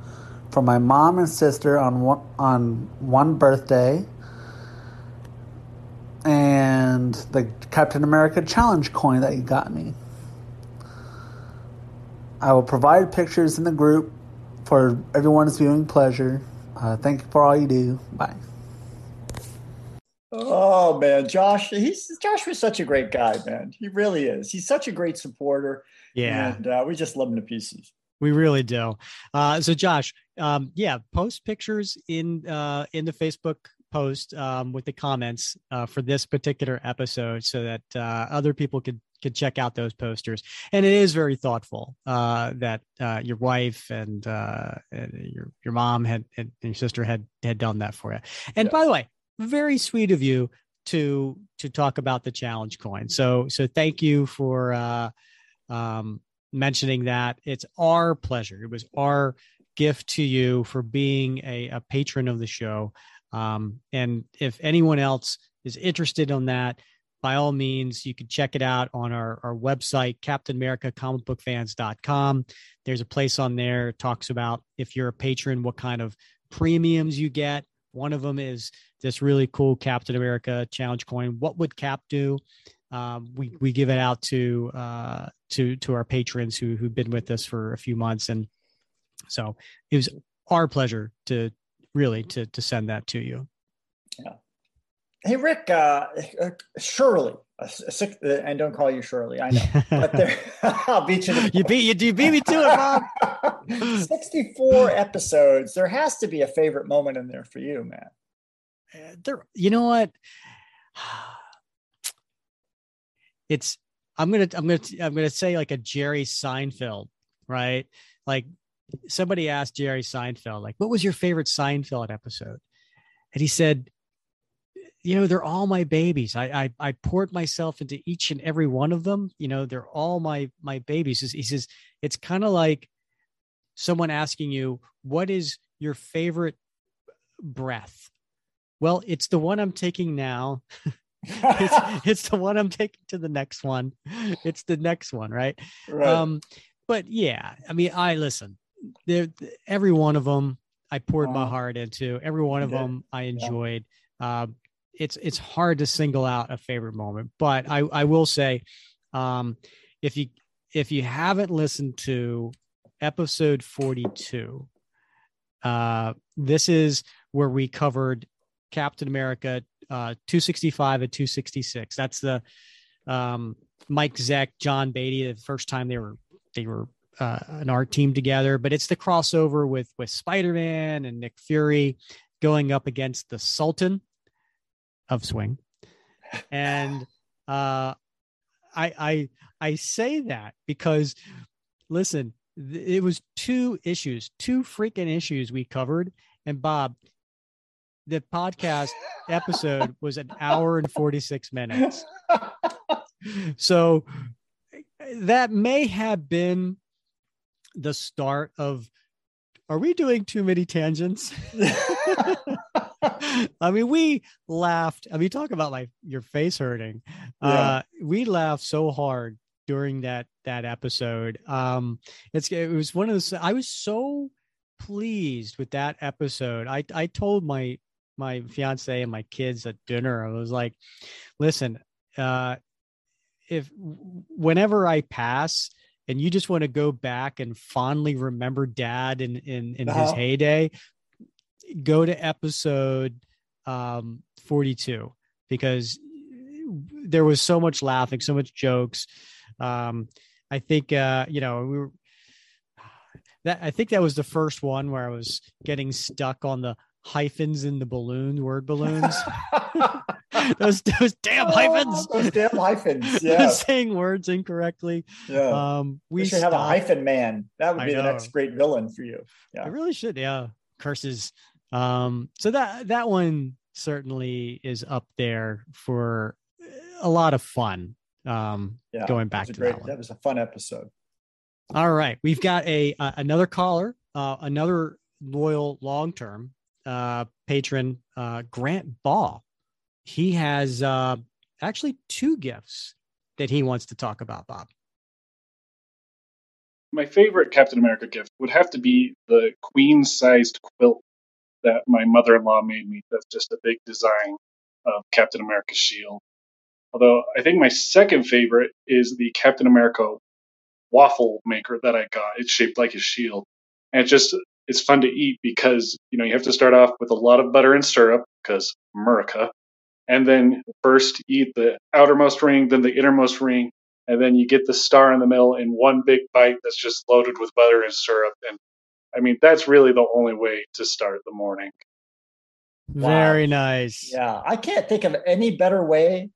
for my mom and sister on one, on one birthday, and the Captain America challenge coin that you got me. I will provide pictures in the group for everyone's viewing pleasure. Uh, thank you for all you do. Bye. Oh man, Josh, he's Josh was such a great guy, man. He really is. He's such a great supporter. Yeah, and uh, we just love him to pieces. We really do. Uh, so, Josh, um, yeah, post pictures in uh, in the Facebook post um, with the comments uh, for this particular episode so that uh, other people could could check out those posters. And it is very thoughtful uh, that uh, your wife and, uh, and, your your mom had and your sister had had done that for you. And yes. by the way, very sweet of you to to talk about the challenge coin. So so thank you for uh, um, mentioning that. It's our pleasure. It was our gift to you for being a, a patron of the show. Um, and if anyone else is interested on that, by all means, you can check it out on our, our website, CaptainAmericaComicBookFans.com. There's a place on there talks about if you're a patron, what kind of premiums you get. One of them is this really cool Captain America challenge coin. What would Cap do? Um, we we give it out to uh, to to our patrons who who've been with us for a few months, and so it was our pleasure to really to to send that to you. Yeah. Hey Rick, uh, uh Shirley, uh, six, and don't call you Shirley. I know, [laughs] but there, [laughs] I'll beat you. To you beat you. You beat me to it, Bob. [laughs] Sixty-four episodes. There has to be a favorite moment in there for you, man. Uh, there, you know what? [sighs] It's. I'm gonna. I'm gonna. I'm gonna say like a Jerry Seinfeld, right? Like somebody asked Jerry Seinfeld, like, what was your favorite Seinfeld episode? And he said, you know, they're all my babies. I, I, I poured myself into each and every one of them. You know, they're all my, my babies. He says, it's kind of like someone asking you, what is your favorite breath? Well, it's the one I'm taking now. [laughs] it's, [laughs] it's the one I'm taking to the next one. It's the next one. Right. right. Um, but yeah, I mean, I listen, there every one of them I poured my heart into. Every one of them I enjoyed. Yeah. Uh, it's it's hard to single out a favorite moment, but I I will say, um, if you if you haven't listened to episode forty two, uh, this is where we covered Captain America uh, 265 and 266. That's the um, Mike Zeck, John Beatty, the first time they were they were uh, an art team together, but it's the crossover with with Spider Man and Nick Fury going up against the Sultan of Swing, and uh, I I I say that because listen, th- it was two issues, two freaking issues we covered, and Bob. The podcast episode [laughs] was an hour and 46 minutes. So that may have been the start of are we doing too many tangents? [laughs] I mean, we laughed. I mean, talk about like your face hurting. Yeah. Uh, we laughed so hard during that that episode. Um, it's it was one of those. I was so pleased with that episode. I I told my my fiance and my kids at dinner. I was like, listen, uh, if whenever I pass, and you just want to go back and fondly remember dad in in, in uh-huh. his heyday go to episode um 42 because there was so much laughing so much jokes um i think uh you know we were that i think that was the first one where i was getting stuck on the hyphens in the balloon word balloons [laughs] [laughs] those those damn hyphens. Oh, those damn hyphens. [laughs] Yeah. Saying words incorrectly. Yeah. Um, we should have a hyphen man. That would be the next great villain for you. Yeah. It really should. Yeah. Curses. Um, so that that one certainly is up there for a lot of fun. Um, yeah, going back to great, that, that was a fun episode. All right, we've got a uh, another caller, uh, another loyal long term uh, patron, uh, Grant Ball he has uh, actually two gifts that he wants to talk about, Bob. My favorite Captain America gift would have to be the queen sized quilt that my mother in law made me. That's just a big design of Captain America's shield. Although I think my second favorite is the Captain America waffle maker that I got. It's shaped like a shield. And it's just it's fun to eat because, you know, you have to start off with a lot of butter and syrup because America and then first eat the outermost ring, then the innermost ring, and then you get the star in the middle in one big bite that's just loaded with butter and syrup. And I mean, that's really the only way to start the morning. Wow. Very nice. Yeah, I can't think of any better way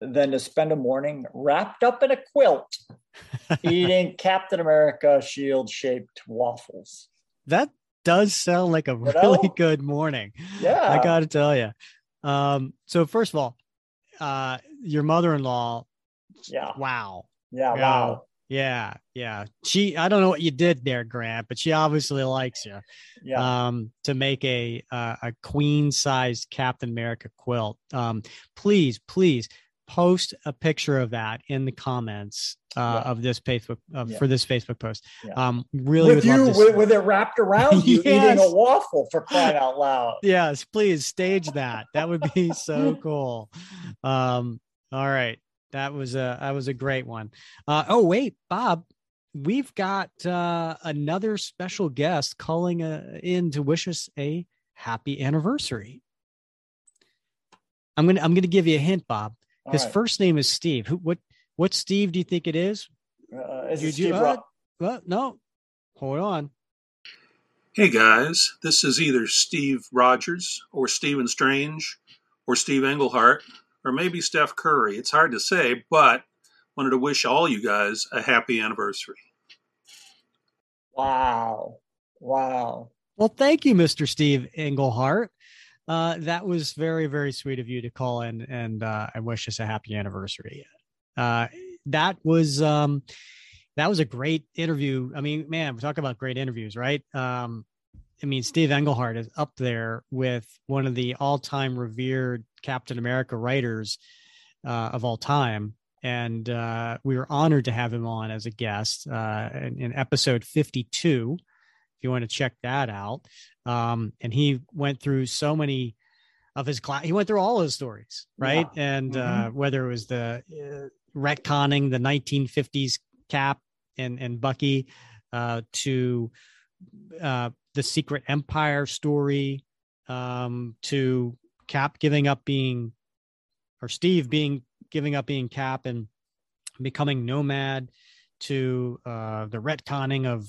than to spend a morning wrapped up in a quilt [laughs] eating Captain America shield shaped waffles. That does sound like a you really know? [laughs] good morning. Yeah. I got to tell you. Um, so, first of all, uh, your mother in law. Yeah. Wow. Yeah. Wow. Yeah, yeah. She, I don't know what you did there, Grant, but she obviously likes you. Yeah. Um, to make a uh, a queen sized Captain America quilt. Um, please, please post a picture of that in the comments uh, yeah. of this Facebook uh, yeah. for this Facebook post. Yeah. Um, really, with you with, with, it wrapped around [laughs] you yes. eating a waffle for crying out loud. [laughs] Yes, please stage that. That would be so [laughs] cool. Um, all right that was a that was a great one. Uh, oh wait, Bob, we've got uh, another special guest calling uh, in to wish us a happy anniversary. I'm gonna I'm gonna give you a hint, Bob. His right. first name is Steve. Who what what Steve do you think it is? Uh, is it Steve uh, well, no, hold on. Hey guys, this is either Steve Rogers or Stephen Strange or Steve Englehart or maybe Steph Curry. It's hard to say, but wanted to wish all you guys a happy anniversary. Wow. Wow. Well, thank you, Mr. Steve Englehart. Uh, that was very, very sweet of you to call in and uh, I wish us a happy anniversary. Uh, that was um, that was a great interview. I mean, man, we talk about great interviews, right? Um, I mean, Steve Englehart is up there with one of the all-time revered Captain America writers uh, of all time, and uh, we were honored to have him on as a guest uh, in, in, episode 52. If you want to check that out, um, and he went through so many of his class. He went through all his stories, right? Yeah. And uh, mm-hmm. whether it was the uh, retconning the 1950s Cap and and Bucky uh, to the Secret Empire story um, to Cap giving up being, or Steve being giving up being Cap and becoming Nomad to uh, the retconning of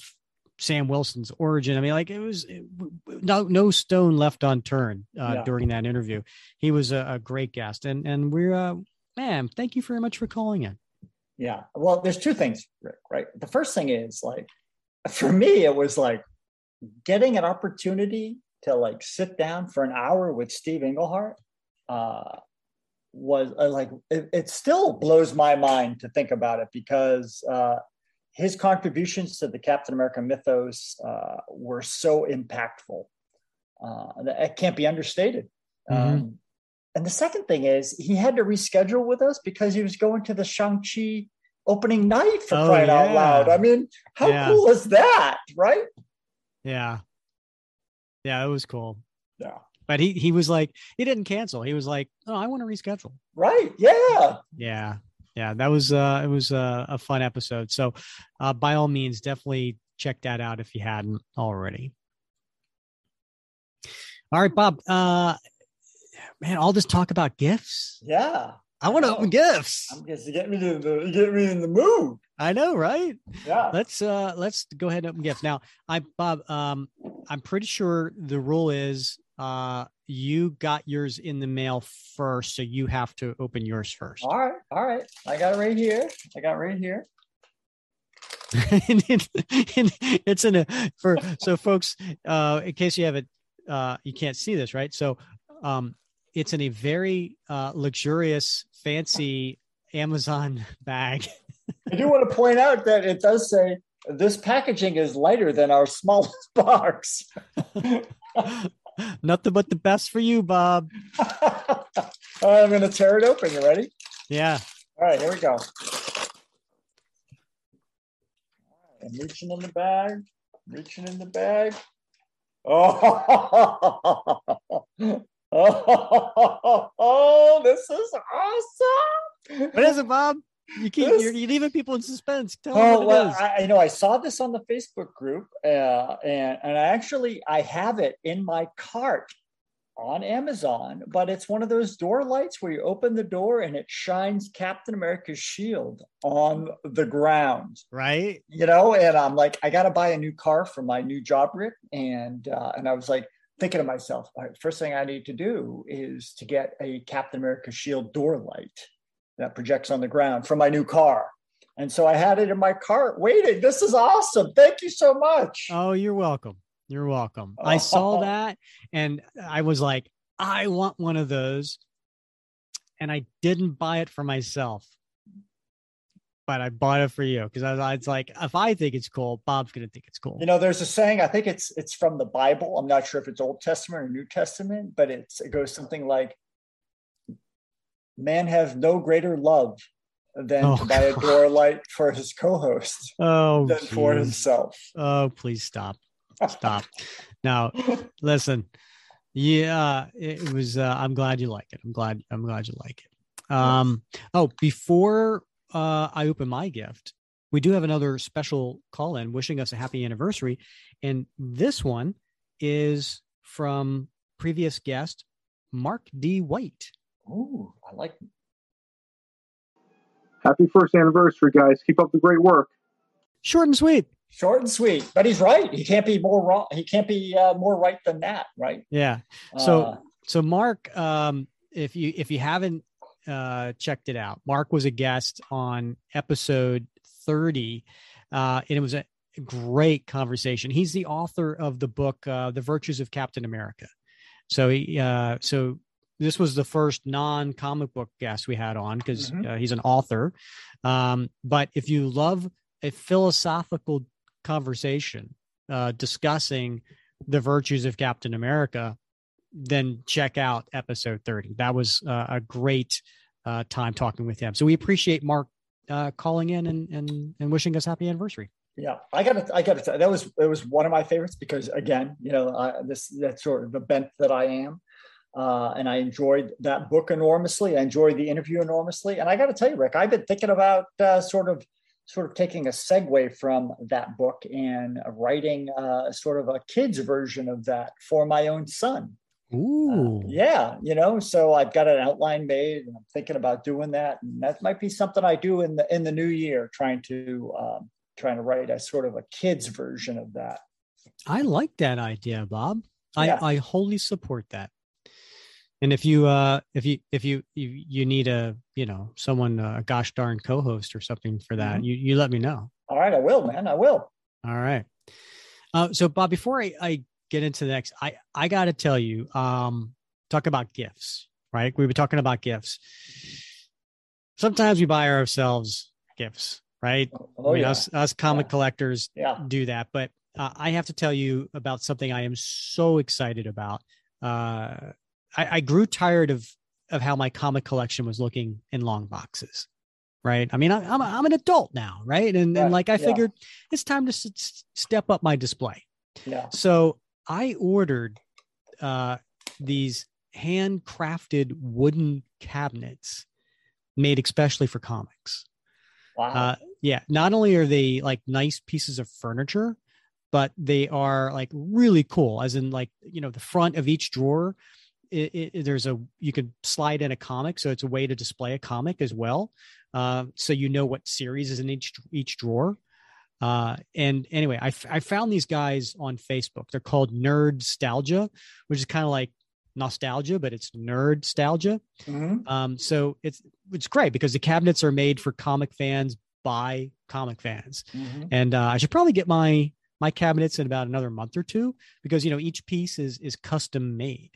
Sam Wilson's origin. I mean, like it was it, no no stone left unturned uh, yeah. during that interview. He was a, a, great guest, and and we're uh, man, thank you very much for calling in. Yeah, well, there's two things, Rick. Right, the first thing is like [laughs] for me, it was like getting an opportunity to like sit down for an hour with Steve Englehart uh, was uh, like it, it, still blows my mind to think about it because uh, his contributions to the Captain America mythos uh, were so impactful. Uh, that it can't be understated. Mm-hmm. Um, and the second thing is he had to reschedule with us because he was going to the Shang-Chi opening night for oh, crying yeah. out loud. I mean, how yeah. cool is that, right? Yeah. Yeah, it was cool. Yeah. But he he was like he didn't cancel. He was like, "Oh, I want to reschedule." Right. Yeah. Yeah. Yeah, that was uh it was uh, a fun episode. So, uh by all means definitely check that out if you hadn't already. All right, Bob. Uh man, all this talk about gifts. Yeah. I want to open gifts. I'm just get me to the get me in the mood. I know, right? Yeah. Let's uh let's go ahead and open gifts. Now, I Bob, um, I'm pretty sure the rule is uh you got yours in the mail first, so you have to open yours first. All right, all right. I got it right here. I got it right here. [laughs] it's in a for so folks uh in case you have it uh you can't see this right so um it's in a very uh luxurious fancy amazon [laughs] bag I do want to point out that it does say this packaging is lighter than our smallest [laughs] box. [laughs] Nothing but the best for you, Bob. I'm going to tear it open. You ready? Yeah. All right, here we go. I'm reaching in the bag, reaching in the bag. Oh, oh, [laughs] oh, this is awesome. What is it, Bob? You keep you're, you're, leaving people in suspense. Tell oh, well, I, know I saw this on the Facebook group, uh, and and I actually I have it in my cart on Amazon, but it's one of those door lights where you open the door and it shines Captain America's shield on the ground. Right. You know, and I'm like, I got to buy a new car for my new job, Rick, and uh, and I was like, thinking to myself, right, first thing I need to do is to get a Captain America shield door light that projects on the ground for my new car. And so I had it in my cart waiting. This is awesome. Thank you so much. Oh, you're welcome. You're welcome. I oh. saw that and I was like, I want one of those. And I didn't buy it for myself, but I bought it for you because I was like, if I think it's cool, Bob's gonna think it's cool. You know, there's a saying. I think it's it's from the Bible. I'm not sure if it's Old Testament or New Testament, but it's it goes something like, "Man has no greater love than oh, to buy a [laughs] door light for his co-host oh, than geez. for himself." Oh, please stop, stop. [laughs] now, listen yeah, it was. Uh, I'm glad you like it. I'm glad. I'm glad you like it. Um. Oh, before uh, I open my gift, we do have another special call in wishing us a happy anniversary, and this one is from previous guest Mark D. White. Oh, I like. Happy first anniversary, guys! Keep up the great work. Short and sweet short and sweet but he's right he can't be more wrong he can't be uh, more right than that right yeah so uh, so mark um if you if you haven't uh checked it out mark was a guest on episode 30 uh and it was a great conversation he's the author of the book uh the virtues of captain america so he uh so this was the first non comic book guest we had on because mm-hmm. uh, he's an author um but if you love a philosophical conversation uh, discussing the virtues of Captain America, then check out episode 30. That was uh, a great uh, time talking with him. So we appreciate Mark uh, calling in and, and, and wishing us happy anniversary. Yeah, I got I got to, that was, it was one of my favorites because again, you know, uh, this, that's sort of the bent that I am. Uh, and I enjoyed that book enormously. I enjoyed the interview enormously. And I got to tell you, Rick, I've been thinking about uh, sort of sort of taking a segue from that book and writing uh, sort of a kid's version of that for my own son. Ooh. Uh, yeah, you know, so I've got an outline made and I'm thinking about doing that. And that might be something I do in the in the new year, trying to um, trying to write a sort of a kid's version of that. I like that idea, Bob. Yeah. I, I wholly support that and if you uh if you if you you, you need a you know someone uh, a gosh darn co-host or something for that mm-hmm. you you let me know all right i will man i will all right uh so bob before i i get into the next i i gotta tell you um talk about gifts right we were talking about gifts sometimes we buy ourselves gifts right oh, oh I mean, yeah. us, us comic yeah. collectors yeah. do that but uh, i have to tell you about something i am so excited about uh I, I grew tired of of how my comic collection was looking in long boxes right? I mean, I, am I'm an adult now, right? And, right. and like I figured, yeah. it's time to s- step up my display. Yeah. So I ordered uh, these handcrafted wooden cabinets made especially for comics. Wow. Uh, yeah. Not only are they like nice pieces of furniture, but they are like really cool. As in, like you know, the front of each drawer it, it, there's a you can slide in a comic, so it's a way to display a comic as well. Uh, so you know what series is in each each drawer. Uh, and anyway, I, f- I found these guys on Facebook. They're called Nerdstalgia, which is kind of like nostalgia, but it's nerd nostalgia. Mm-hmm. Um, so it's it's great because the cabinets are made for comic fans by comic fans, mm-hmm. and uh, I should probably get my my cabinets in about another month or two because you know each piece is is custom made.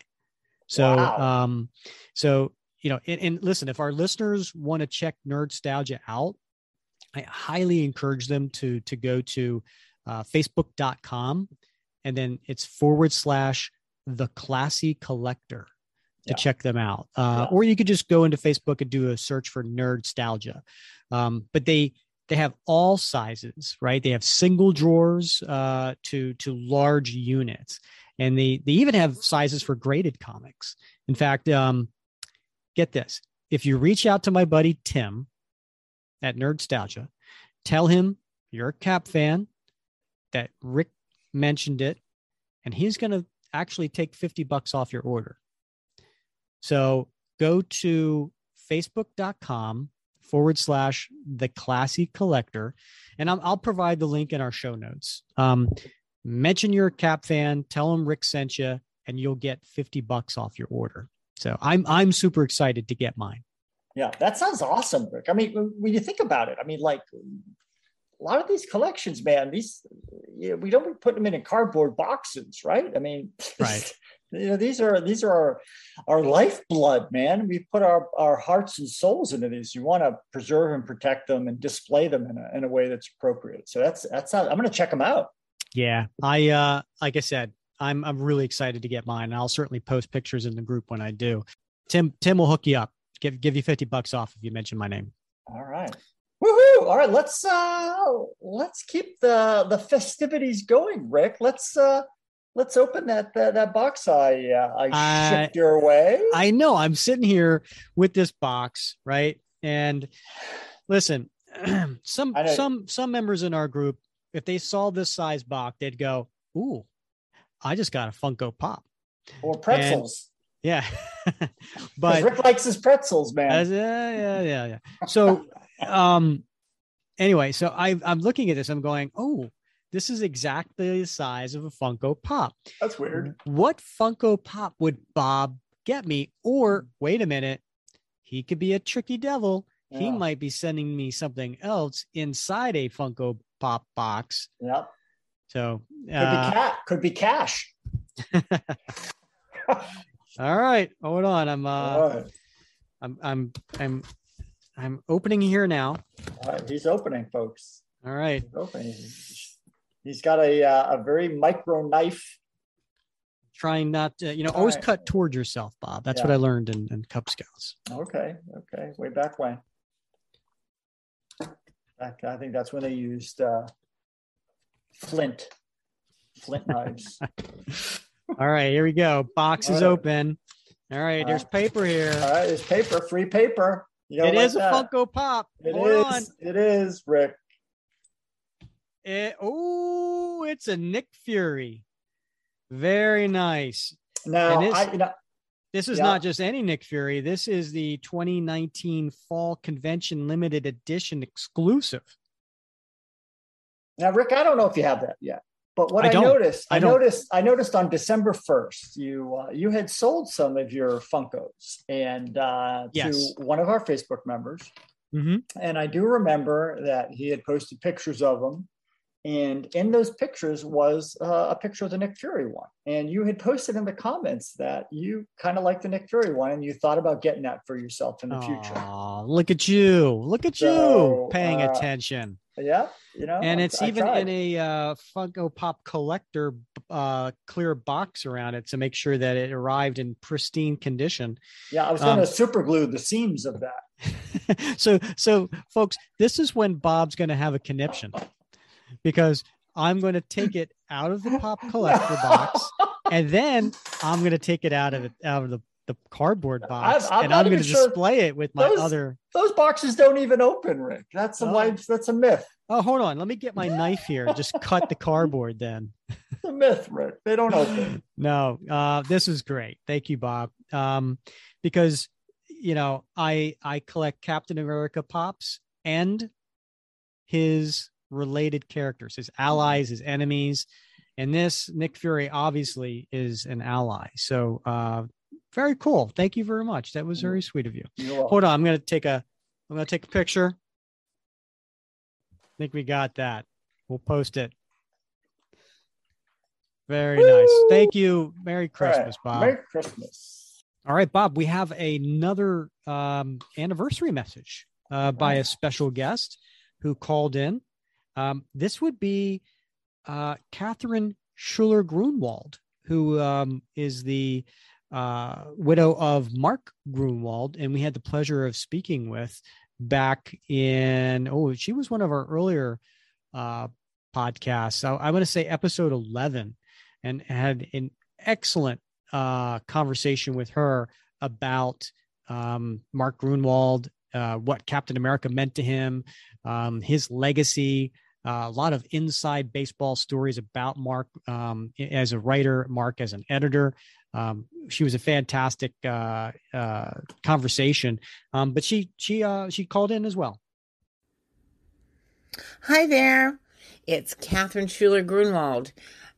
So, wow. um, so you know, and, and listen, if our listeners want to check Nerdstalgia out, I highly encourage them to to go to uh, Facebook.com and then it's forward slash the classy collector to yeah. check them out. Uh, yeah. Or you could just go into Facebook and do a search for Nerdstalgia. Um, but they they have all sizes, right? They have single drawers uh, to to large units, and they they even have sizes for graded comics. In fact, um, get this: if you reach out to my buddy Tim at Nerdstalgia, tell him you're a Cap fan, that Rick mentioned it, and he's going to actually take fifty bucks off your order. So go to facebook.com forward slash the classy collector and i will provide the link in our show notes um, mention you're a cap fan tell them rick sent you and you'll get 50 bucks off your order. So I'm I'm super excited to get mine. Yeah, that sounds awesome, Rick. I mean, when you think about it, I mean, like a lot of these collections, man, these you know, we don't be putting them in cardboard boxes, right? I mean, [laughs] right. you know, these are these are our our lifeblood, man. We put our our hearts and souls into these. You want to preserve and protect them and display them in a in a way that's appropriate. So that's that's how, I'm going to check them out. Yeah, I uh like I said, I'm I'm really excited to get mine. And I'll certainly post pictures in the group when I do. Tim Tim will hook you up. Give give you 50 bucks off if you mention my name. All right. Woohoo! All right, let's uh let's keep the the festivities going, Rick. Let's uh let's open that that, that box I uh, I shipped your way. I know. I'm sitting here with this box, right? And listen, [clears throat] some some some members in our group, if they saw this size box, they'd go, "Ooh, I just got a Funko Pop." Or pretzels. Yeah. [laughs] but Rick likes his pretzels, man. yeah, yeah, yeah, yeah. So [laughs] um anyway, so I I'm looking at this, I'm going, oh, this is exactly the size of a Funko Pop. That's weird. What Funko Pop would Bob get me? Or wait a minute, he could be a tricky devil. Yeah. He might be sending me something else inside a Funko Pop box. Yep. So could uh, be cat, could be cash. [laughs] All right, hold on. I'm uh, right. I'm I'm I'm I'm opening here now. Right, he's opening, folks. All right, he's opening he's got a uh, a very micro knife. Trying not to, you know, All always right. cut toward yourself, Bob. That's yeah. what I learned in, in Cub Scouts. Okay, okay, way back when. Back, I think that's when they used uh, flint, flint knives. [laughs] All right, here we go. Box All is right. open. All right, there's paper here. All right, there's paper, free paper. It is a Funko Pop. It Hold is. It is, Rick. It, oh, it's a Nick Fury. Very nice. Now, this, I, you know, this is yeah. not just any Nick Fury. This is the 2019 Fall Convention Limited Edition exclusive. Now, Rick, I don't know if you have that yet, but what I, I noticed, I, I noticed, I noticed on December 1st, you uh, you had sold some of your Funkos and uh, yes. to one of our Facebook members. Mm-hmm. And I do remember that he had posted pictures of them and in those pictures was uh, a picture of the Nick Fury one. And you had posted in the comments that you kind of like the Nick Fury one and you thought about getting that for yourself in the Aww, future. Look at you. Look at so, you paying uh, attention. Yeah. You know, and it's I, even in a uh, Funko Pop collector uh, clear box around it to make sure that it arrived in pristine condition. Yeah. I was going to um, super glue the seams of that. [laughs] so, so folks, this is when Bob's going to have a conniption because I'm going to take it out of the pop collector box, and then I'm going to take it out of it out of the, the cardboard box, I'm, I'm and I'm going to sure display it with my those, other. Those boxes don't even open, Rick. That's a oh. that's a myth. Oh, hold on. Let me get my knife here. Just cut the cardboard then. [laughs] It's a myth, Rick. They don't open. no, uh, this is great. Thank you, Bob. Um, because you know, I I collect Captain America pops and his related characters, his allies, his enemies. And this Nick Fury obviously is an ally. So uh very cool. Thank you very much. That was very sweet of you. Hold on, I'm gonna take a I'm gonna take a picture. I think we got that. We'll post it. Very Woo! nice. Thank you. Merry Christmas, right. Bob. Merry Christmas. All right, Bob. We have another um, anniversary message uh, by a special guest who called in. Um, this would be uh, Catherine Schuler Gruenwald, who um, is the uh, widow of Mark Gruenwald, and we had the pleasure of speaking with back in oh, she was one of our earlier uh, podcasts. So I want to say episode eleven, and had an excellent uh, conversation with her about um, Mark Gruenwald, uh, what Captain America meant to him, um, his legacy, uh, a lot of inside baseball stories about Mark um, as a writer, Mark as an editor. Um, she was a fantastic uh, uh, conversation, um, but she she uh, she called in as well. Hi there, it's Catherine Schuler Gruenwald.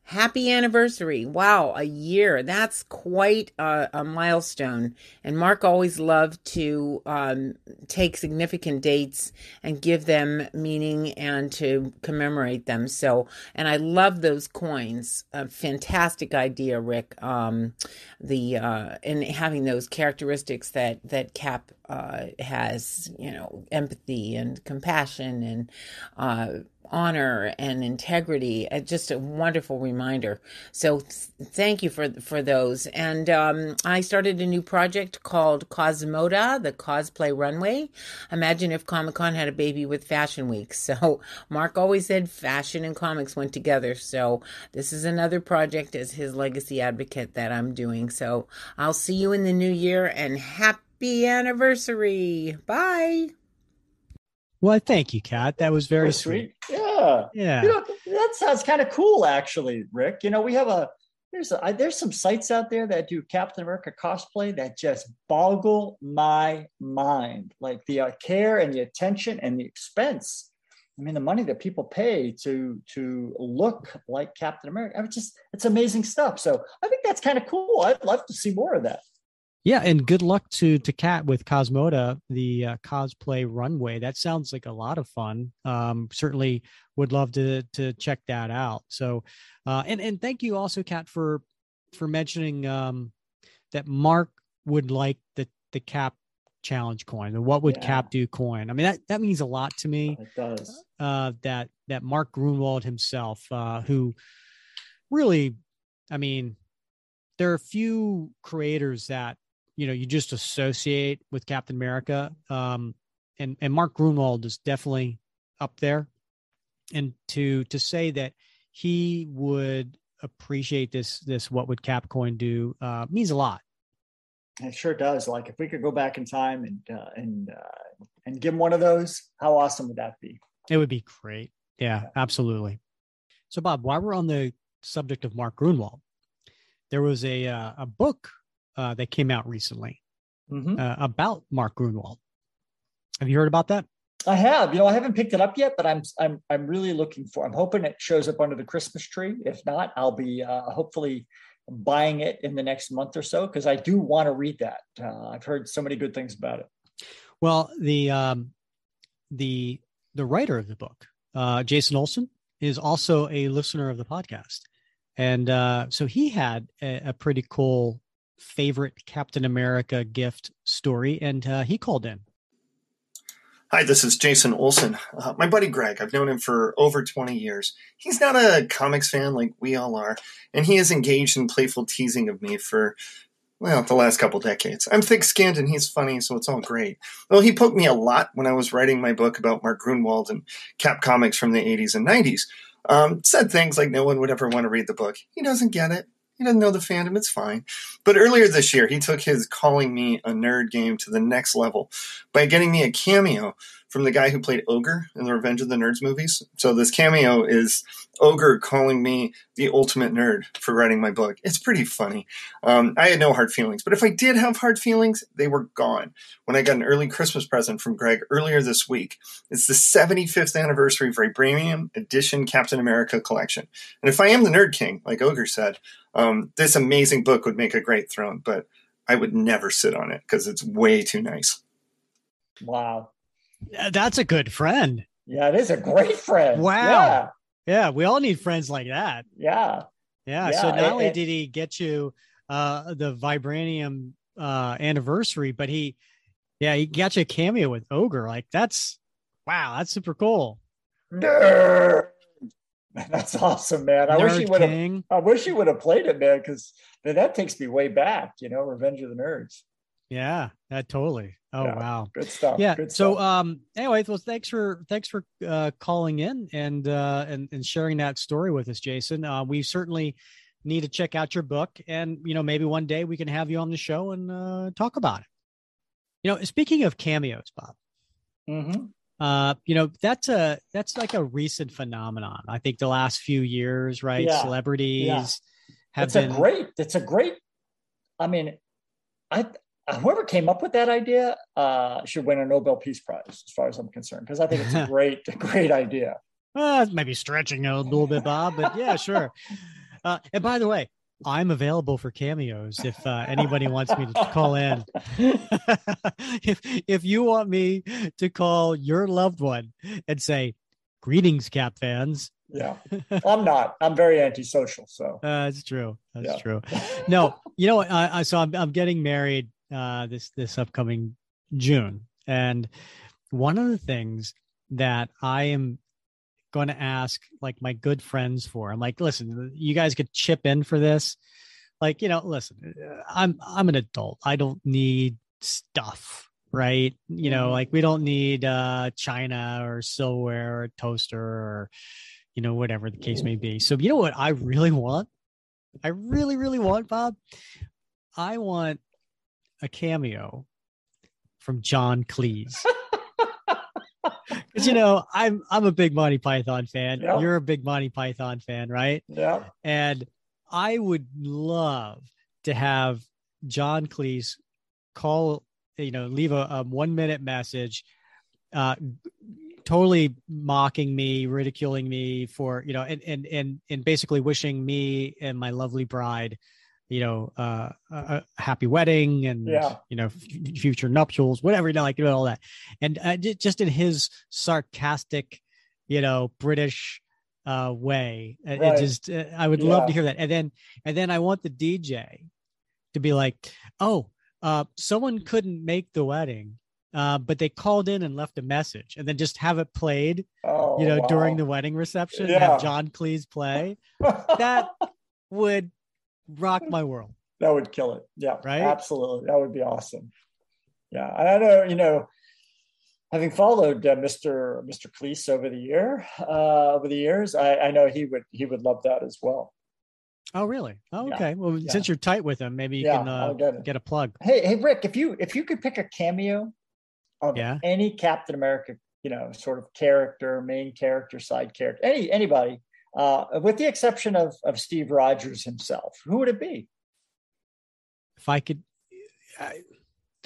Happy anniversary. Wow, a year. That's quite a, a milestone. And Mark always loved to um, take significant dates and give them meaning and to commemorate them. So, and I love those coins. A fantastic idea, Rick. Um, the uh, and having those characteristics that that Cap uh, has, you know, empathy and compassion and uh, honor and integrity. Uh, just a wonderful reminder. So th- thank you for for those. And um, I started a new project called Cosmoda, the cosplay runway. Imagine if Comic Con had a baby with Fashion Week. [laughs] So Mark always said fashion and comics went together. So this is another project as his legacy advocate that I'm doing. So I'll see you in the new year and happy anniversary. Bye. Well, thank you, Kat. That was very sweet. sweet. Yeah. Yeah. You know, that sounds kind of cool, actually, Rick. You know, we have a there's a, there's some sites out there that do Captain America cosplay that just boggle my mind. Like the uh, care and the attention and the expense. I mean, the money that people pay to to look like Captain America. I mean, just it's amazing stuff. So I think that's kind of cool. I'd love to see more of that. Yeah, and good luck to to Kat with Cosmoda, the uh, cosplay runway. That sounds like a lot of fun. Um, certainly would love to to check that out. So, uh, and and thank you also, Kat, for for mentioning um, that Mark would like the the Cap challenge coin, the what would Yeah. Cap do coin. I mean that that means a lot to me. It does. Uh, that that Mark Gruenwald himself, uh, who really, I mean, there are a few creators that you know you just associate with Captain America, um, and and Mark Gruenwald is definitely up there. And to to say that he would appreciate this this what would Cap coin do uh, means a lot. It sure does. Like if we could go back in time and uh, and uh, and give him one of those, how awesome would that be? It would be great. Yeah, absolutely. So, Bob, while we're on the subject of Mark Gruenwald, there was a uh, a book uh, that came out recently Mhm. uh, about Mark Gruenwald. Have you heard about that? I have. You know, I haven't picked it up yet, but I'm I'm I'm really looking for. I'm hoping it shows up under the Christmas tree. If not, I'll be uh, hopefully buying it in the next month or so because I do want to read that. Uh, I've heard so many good things about it. Well, the um, the the writer of the book, uh, Jason Olson, is also a listener of the podcast, and uh, so he had a, a pretty cool favorite Captain America gift story, and uh, he called in. Hi, this is Jason Olson. Uh, my buddy Greg, I've known him for over 20 years. He's not a comics fan like we all are, and he has engaged in playful teasing of me for, well, the last couple decades. I'm thick skinned and he's funny, so it's all great. Well, he poked me a lot when I was writing my book about Mark Gruenwald and Cap Comics from the 80s and 90s. Um, said things like no one would ever want to read the book. He doesn't get it. He doesn't know the fandom. It's fine. But earlier this year, he took his calling me a nerd game to the next level by getting me a cameo from the guy who played Ogre in the Revenge of the Nerds movies. So this cameo is Ogre calling me the ultimate nerd for writing my book. It's pretty funny. Um, I had no hard feelings, but if I did have hard feelings, they were gone when I got an early Christmas present from Greg earlier this week. It's the 75th anniversary Vibranium Edition Captain America collection. And if I am the Nerd King, like Ogre said, um, this amazing book would make a great throne, but I would never sit on it because it's way too nice. Wow. Yeah, That's a good friend. Yeah, it is a great friend. Wow. Yeah. Yeah, we all need friends like that. Yeah. Yeah. Yeah, so not and- only did he get you uh the vibranium uh anniversary, but he yeah, he got you a cameo with Ogre. Like that's wow, that's super cool. Nerd. That's awesome, man. I wish he Nerd would have. I wish he would have played it, man, because that takes me way back. You know, Revenge of the Nerds. Yeah, that totally. Oh Yeah, wow. good stuff, Yeah. good so stuff. um anyway, well thanks for thanks for uh calling in and uh and, and sharing that story with us, Jason. Uh we certainly need to check out your book and you know maybe one day we can have you on the show and uh talk about it. You know, speaking of cameos, Bob. Mm-hmm. Uh, you know, that's a that's like a recent phenomenon. I think the last few years, right? Yeah. Celebrities Yeah. have it's been a great. It's a great. I mean, I whoever came up with that idea uh, should win a Nobel Peace Prize, as far as I'm concerned, because I think it's a [laughs] great, great idea. Uh, maybe stretching a little bit, Bob, but yeah, sure. [laughs] Uh, and by the way, I'm available for cameos if uh, anybody wants me to call in. [laughs] [laughs] if if you want me to call your loved one and say, "Greetings, Cap fans." Yeah, [laughs] I'm not. I'm very antisocial. So uh, that's true. That's yeah. true. No, you know, I, I so I'm I'm getting married uh, this this upcoming June, and one of the things that I am going to ask like my good friends for. I'm like, listen, you guys could chip in for this. Like, you know, listen, uh, I'm I'm an adult. I don't need stuff, right? You know, like we don't need uh china or silverware or toaster or you know whatever the case may be. So, you know what I really want? I really really want, Bob. I want a cameo from John Cleese. [laughs] Because you know, I'm I'm a big Monty Python fan. Yep. You're a big Monty Python fan, right? Yeah. And I would love to have John Cleese call, you know, leave a, a one minute message, uh, totally mocking me, ridiculing me for, you know, and and and and basically wishing me and my lovely bride you know, uh, a, happy wedding and yeah. you know, f- future nuptials, whatever, you know, like you know, all that, and uh, just in his sarcastic, you know, British uh, way, right. it just uh, I would yeah. love to hear that, and then and then I want the DJ to be like, oh, uh, someone couldn't make the wedding. Uh, but they called in and left a message, and then just have it played, oh, you know, wow. during the wedding reception. Yeah. Have John Cleese play. [laughs] that would rock my world. That would kill it. Yeah. Right. Absolutely. That would be awesome. Yeah. I know, you know, having followed uh, Mr. Mr. Cleese over the year, uh, over the years, I, I know he would, he would love that as well. Oh, really? Oh, okay. Yeah. Well, yeah. since you're tight with him, maybe you yeah, can uh, get, get, a plug. Hey, hey, Rick, if you, if you could pick a cameo of yeah. any Captain America, you know, sort of character, main character, side character, any, anybody, uh, with the exception of, of Steve Rogers himself. Who would it be? If I could, I,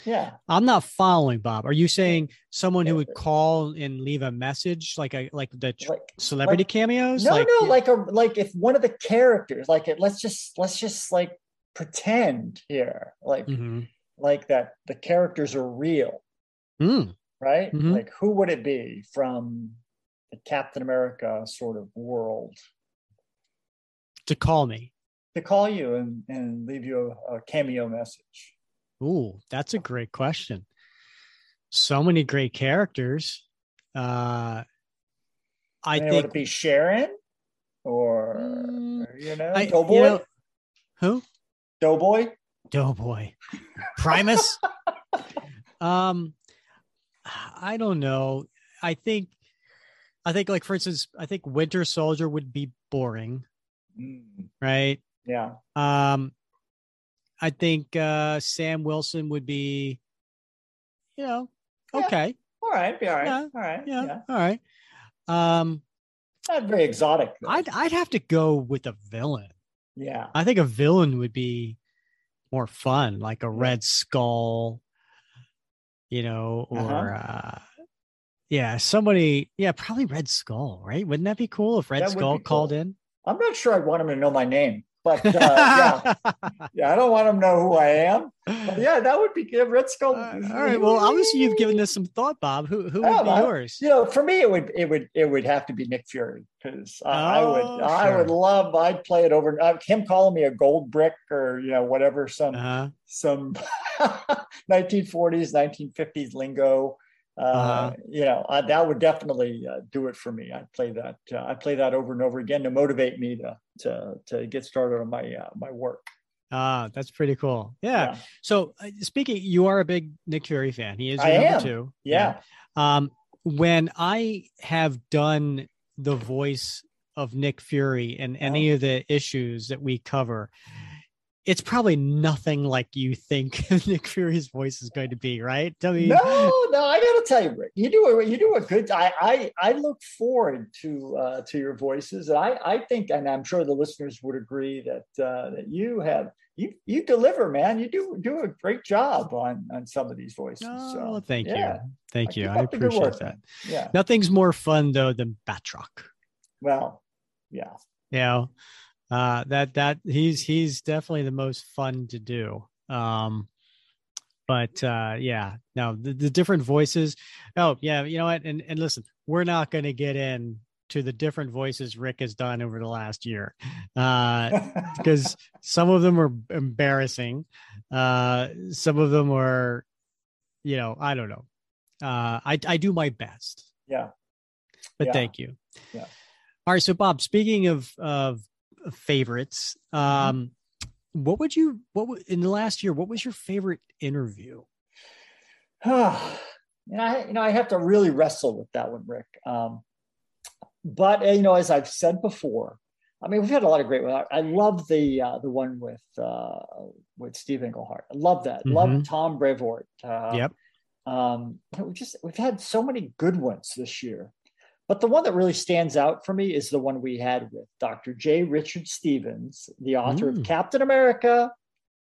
yeah, I'm not following Bob. Are you saying someone who would call and leave a message, like a like the like, celebrity like, cameos? No, like, no, like a like if one of the characters, like it, let's just let's just like pretend here, like mm-hmm. like that the characters are real, mm. right? Mm-hmm. Like who would it be from the Captain America sort of world. To call me. To call you and, and leave you a, a cameo message. Ooh, that's a great question. So many great characters. Uh I think would it be Sharon or mm, you know I, Doughboy? You know, who? Doughboy? Doughboy. Primus? [laughs] um I don't know. I think I think, like for instance, I think Winter Soldier would be boring, mm. right? Yeah. Um, I think uh, Sam Wilson would be, you know, okay. All right. Be all right. Yeah. All right. Yeah. yeah. All right. Um, not very exotic. Though. I'd I'd have to go with a villain. Yeah. I think a villain would be more fun, like a Red Skull, you know, or Uh-huh. uh, yeah, somebody, yeah, probably Red Skull, right? Wouldn't that be cool if Red That Skull be called cool. in? I'm not sure I'd want him to know my name, but uh, yeah, [laughs] yeah, I don't want him to know who I am. But yeah, that would be good. Red Skull. All right. Well, obviously you've given this some thought, Bob. Who who would be yours? You know, for me, it would it would it would have to be Nick Fury because I, I would Oh, I would love I'd play it over uh, him calling me a gold brick or you know whatever some Uh-huh. some [laughs] 1940s 1950s lingo. Uh, Uh-huh. You know uh, that would definitely uh, do it for me. I'd play that. Uh, I'd play that over and over again to motivate me to to to get started on my uh, my work. Ah, that's pretty cool. Yeah. Yeah. So uh, speaking, you are a big Nick Fury fan. He is your I number am. two. Yeah. Um, when I have done the voice of Nick Fury in any of the issues that we cover, it's probably nothing like you think [laughs] Nick Fury's voice is going to be, right? I mean, No, no, I got to tell you, Rick, you do a you do a good. I I, I look forward to uh, to your voices, and I I think, and I'm sure the listeners would agree that uh, that you have you you deliver, man. You do do a great job on on some of these voices. Oh, so, thank yeah. you. Thank you. I up the good appreciate that. Yeah. Nothing's more fun though than Batroc. Well, yeah. You know, uh, that that he's he's definitely the most fun to do. Um, but uh, yeah, now the, the different voices. Oh yeah, you know what? And and listen, we're not going to get in to the different voices Rick has done over the last year, because uh, [laughs] some of them are embarrassing, uh, some of them are, you know, I don't know. Uh, I I do my best. Yeah. But yeah. thank you. Yeah. All right. So Bob, speaking of of favorites, Mm-hmm. um, what would you what would, in the last year? What was your favorite interview? [sighs] and I, you know, I have to really wrestle with that one, Rick. Um, but you know, as I've said before, I mean, we've had a lot of great ones. I love the uh, the one with uh, with Steve Englehart. I love that. Mhm. Love Tom Brevoort. Uh, Yep. Um, we just we've had so many good ones this year, but the one that really stands out for me is the one we had with Dr. J. Richard Stevens, the author Mm. of Captain America,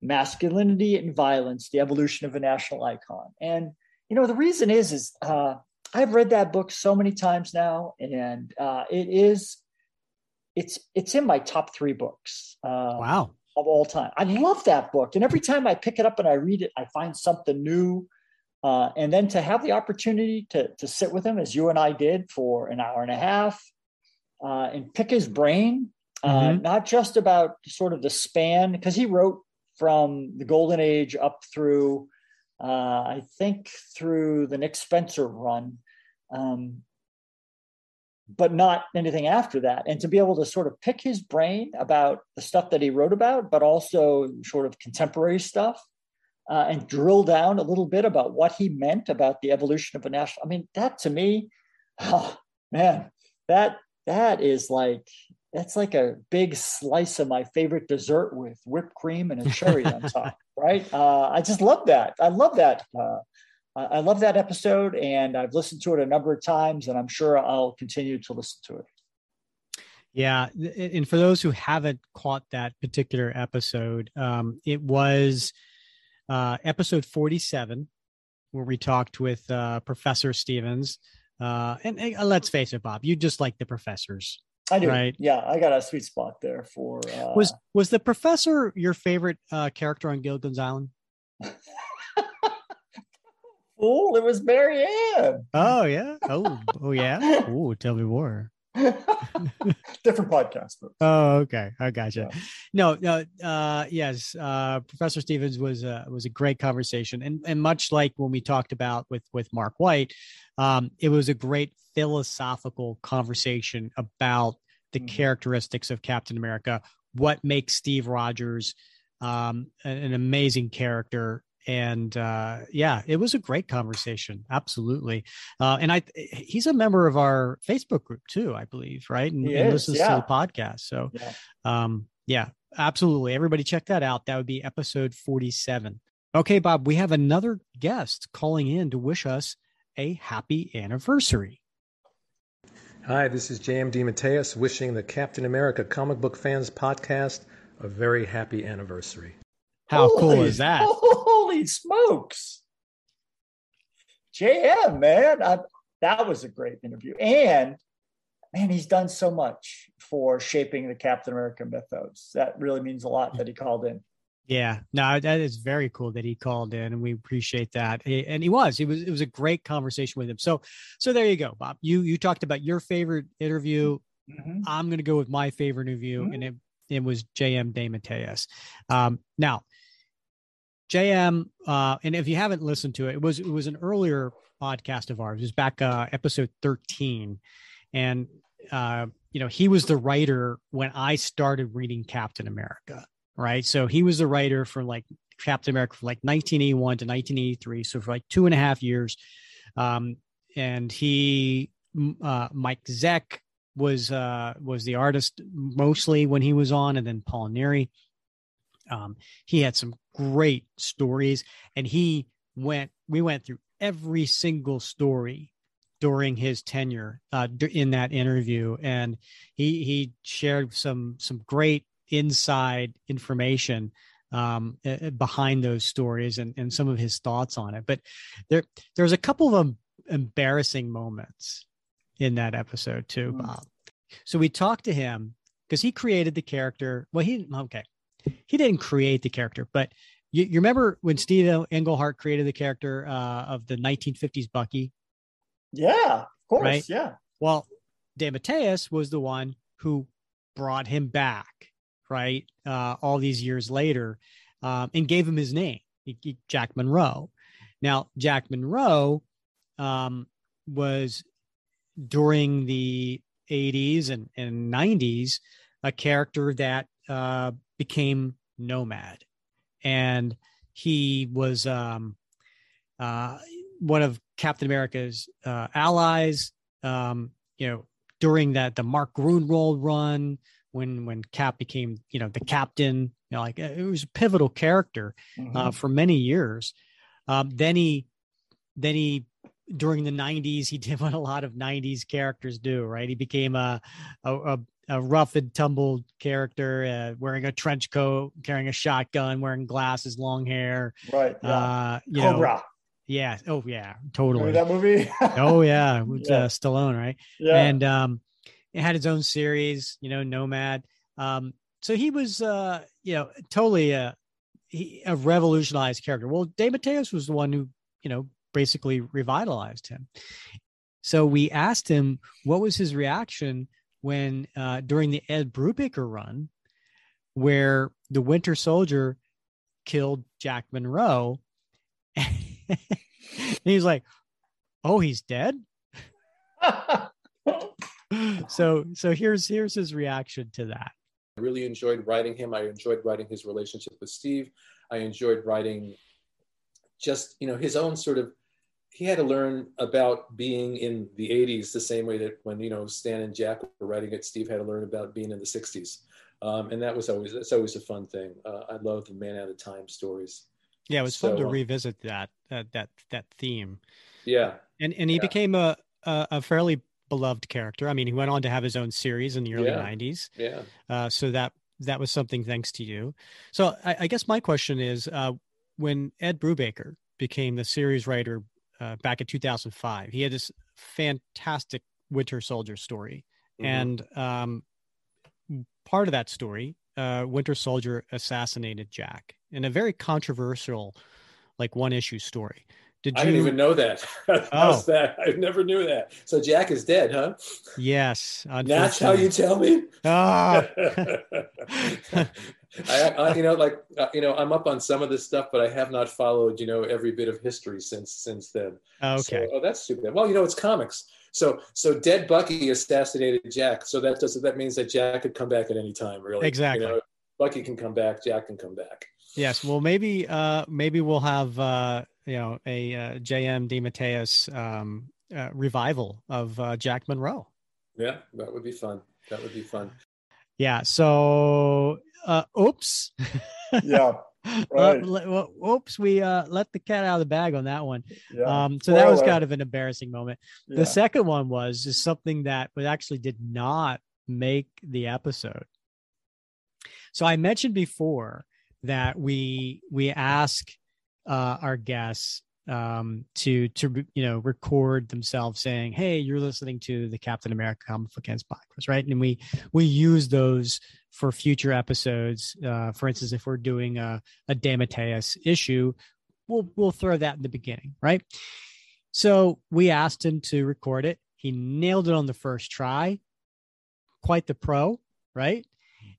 Masculinity and Violence: The Evolution of a National Icon. And you know the reason is is uh, I've read that book so many times now, and uh, it is it's it's in my top three books. Uh, Wow. of all time. I love that book. And every time I pick it up and I read it, I find something new. Uh, and then to have the opportunity to, to sit with him, as you and I did for an hour and a half, uh, and pick his brain, uh, Mhm. not just about sort of the span, because he wrote from the golden age up through, uh, I think, through the Nick Spencer run. Um, but not anything after that. And to be able to sort of pick his brain about the stuff that he wrote about, but also sort of contemporary stuff, uh, and drill down a little bit about what he meant about the evolution of a national. I mean, that to me, oh, man, that that is like that's like a big slice of my favorite dessert with whipped cream and a cherry on [laughs] top, right? Uh, I just love that. I love that. Uh, I I love that episode, and I've listened to it a number of times, and I'm sure I'll continue to listen to it. Yeah, and for those who haven't caught that particular episode, um, it was uh, episode forty-seven, where we talked with uh, Professor Stevens. Uh, and, and let's face it, Bob, you just like the professors. I do. Right. Yeah, I got a sweet spot there for. Uh, Was was the professor your favorite uh, character on Gilligan's Island? [laughs] fool? It was Mary Ann. Oh yeah. Oh oh yeah. [laughs] Oh, tell me more. [laughs] Different podcast. But Oh, okay. I gotcha. No, no, uh, yes. Uh, Professor Stevens was uh, was a great conversation, and and much like when we talked about with with Mark Waid, um, it was a great philosophical conversation about the characteristics of Captain America, what makes Steve Rogers um, an, an amazing character. And uh, yeah, it was a great conversation. Absolutely. Uh, and I, he's a member of our Facebook group too, I believe, right? And, He and is, listens yeah. to the podcast. So, Yeah. um, yeah, absolutely. Everybody check that out. That would be episode 47. Okay, Bob, we have another guest calling in to wish us a happy anniversary. Hi, this is J.M. DeMatteis wishing the Captain America Comic Book Fans podcast a very happy anniversary. How cool is that? Holy smokes. JM, man. I, that was a great interview. And man, he's done so much for shaping the Captain America mythos. That really means a lot that he called in. Yeah, no, that is very cool that he called in, and we appreciate that. And he was, it was, it was a great conversation with him. So, so there you go, Bob. You you talked about your favorite interview. Mhm. I'm going to go with my favorite interview, and it it was JM DeMatteis. Um, now, JM, uh, and if you haven't listened to it, it was it was an earlier podcast of ours. It was back uh, episode 13, and uh, you know he was the writer when I started reading Captain America. Right, so he was the writer for like Captain America from like 1981 to 1983, so for like two and a half years. Um, and he, uh, Mike Zeck was uh, was the artist mostly when he was on, and then Paul Neary. Um, he had some great stories, and he went. We went through every single story during his tenure uh, in that interview, and he he shared some some great inside information um, uh, behind those stories and, and some of his thoughts on it. But there there's a couple of em- embarrassing moments in that episode too, Bob. So we talked to him because he created the character. Well, he okay, he didn't create the character, but you, you remember when Steve Englehart created the character uh, of the 1950s Bucky? Yeah, of course. Right? Yeah. Well, DeMatteis was the one who brought him back, right? Uh, all these years later, um, and gave him his name, Jack Monroe. Now, Jack Monroe um, was during the 80s and, and 90s a character that uh, became nomad. And he was um, uh, one of captain america's uh, allies um, you know during that the mark gruenwald run when when cap became you know the captain you know like it was a pivotal character mm-hmm. uh, for many years. Um, then he then he during the 90s he [laughs] did what a lot of 90s characters do right? He became a a, a rough and tumbled character uh, wearing a trench coat carrying a shotgun wearing glasses long hair right yeah. uh you Cobra. know yeah. Oh yeah. Totally. Remember that movie? [laughs] Oh yeah. With Yeah. Uh, stallone right? Yeah. and um it had its own series you know nomad. Um so he was uh you know totally a he, a revolutionized character. Well DeMatteis was the one who you know basically revitalized him. So we asked him what was his reaction when uh during the ed brubaker run where the winter soldier killed jack monroe [laughs] and he was like oh he's dead [laughs] so so here's here's his reaction to that I really enjoyed writing him. I enjoyed writing his relationship with Steve. I enjoyed writing just, you know, his own sort of he had to learn about being in the 80s the same way that when, you know, Stan and Jack were writing it, Steve had to learn about being in the 60s. Um, and that was always that's always a fun thing. Uh, I love the man out of time stories. yeah it was fun to um, revisit that uh, that that theme Yeah. and and he Yeah. became a, a a fairly beloved character i mean he went on to have his own series in the early Yeah. 90s Yeah. uh, so that that was something thanks to you so i, I guess my question is uh, when ed brubaker became the series writer uh, back in 2005 he had this fantastic winter soldier story Mhm. and um, part of that story uh, winter soldier assassinated jack in a very controversial like one issue story did you I didn't even know that. [laughs] Oh. that? I never knew that. So Jack is dead, huh? yes That's how you tell me. Ah. [laughs] [laughs] I, I, you know, like uh, you know, I'm up on some of this stuff, but I have not followed, you know, every bit of history since since then. Okay. So, oh, that's stupid. Well, you know, it's comics. So so dead Bucky assassinated Jack. So that does that means that Jack could come back at any time, really. Exactly. You know, Bucky can come back. Jack can come back. Yes. Well, maybe uh maybe we'll have uh you know a uh, JM DeMatteis um uh, revival of uh, Jack Monroe. Yeah, that would be fun. That would be fun. Yeah. So uh oops. [laughs] Yeah. Uh, Right. well, oops, we uh let the cat out of the bag on that one. Yeah. Um so that was kind of an embarrassing moment. Yeah. The second one was is something that was actually did not make the episode. So I mentioned before that we we ask uh, our guests um, to to you know record themselves saying, "Hey, you're listening to the Captain America Comic Book podcast," right? And we we use those for future episodes. Uh, for instance, if we're doing a a DeMatteis issue, we'll we'll throw that in the beginning, right? So we asked him to record it. He nailed it on the first try. Quite the pro, right?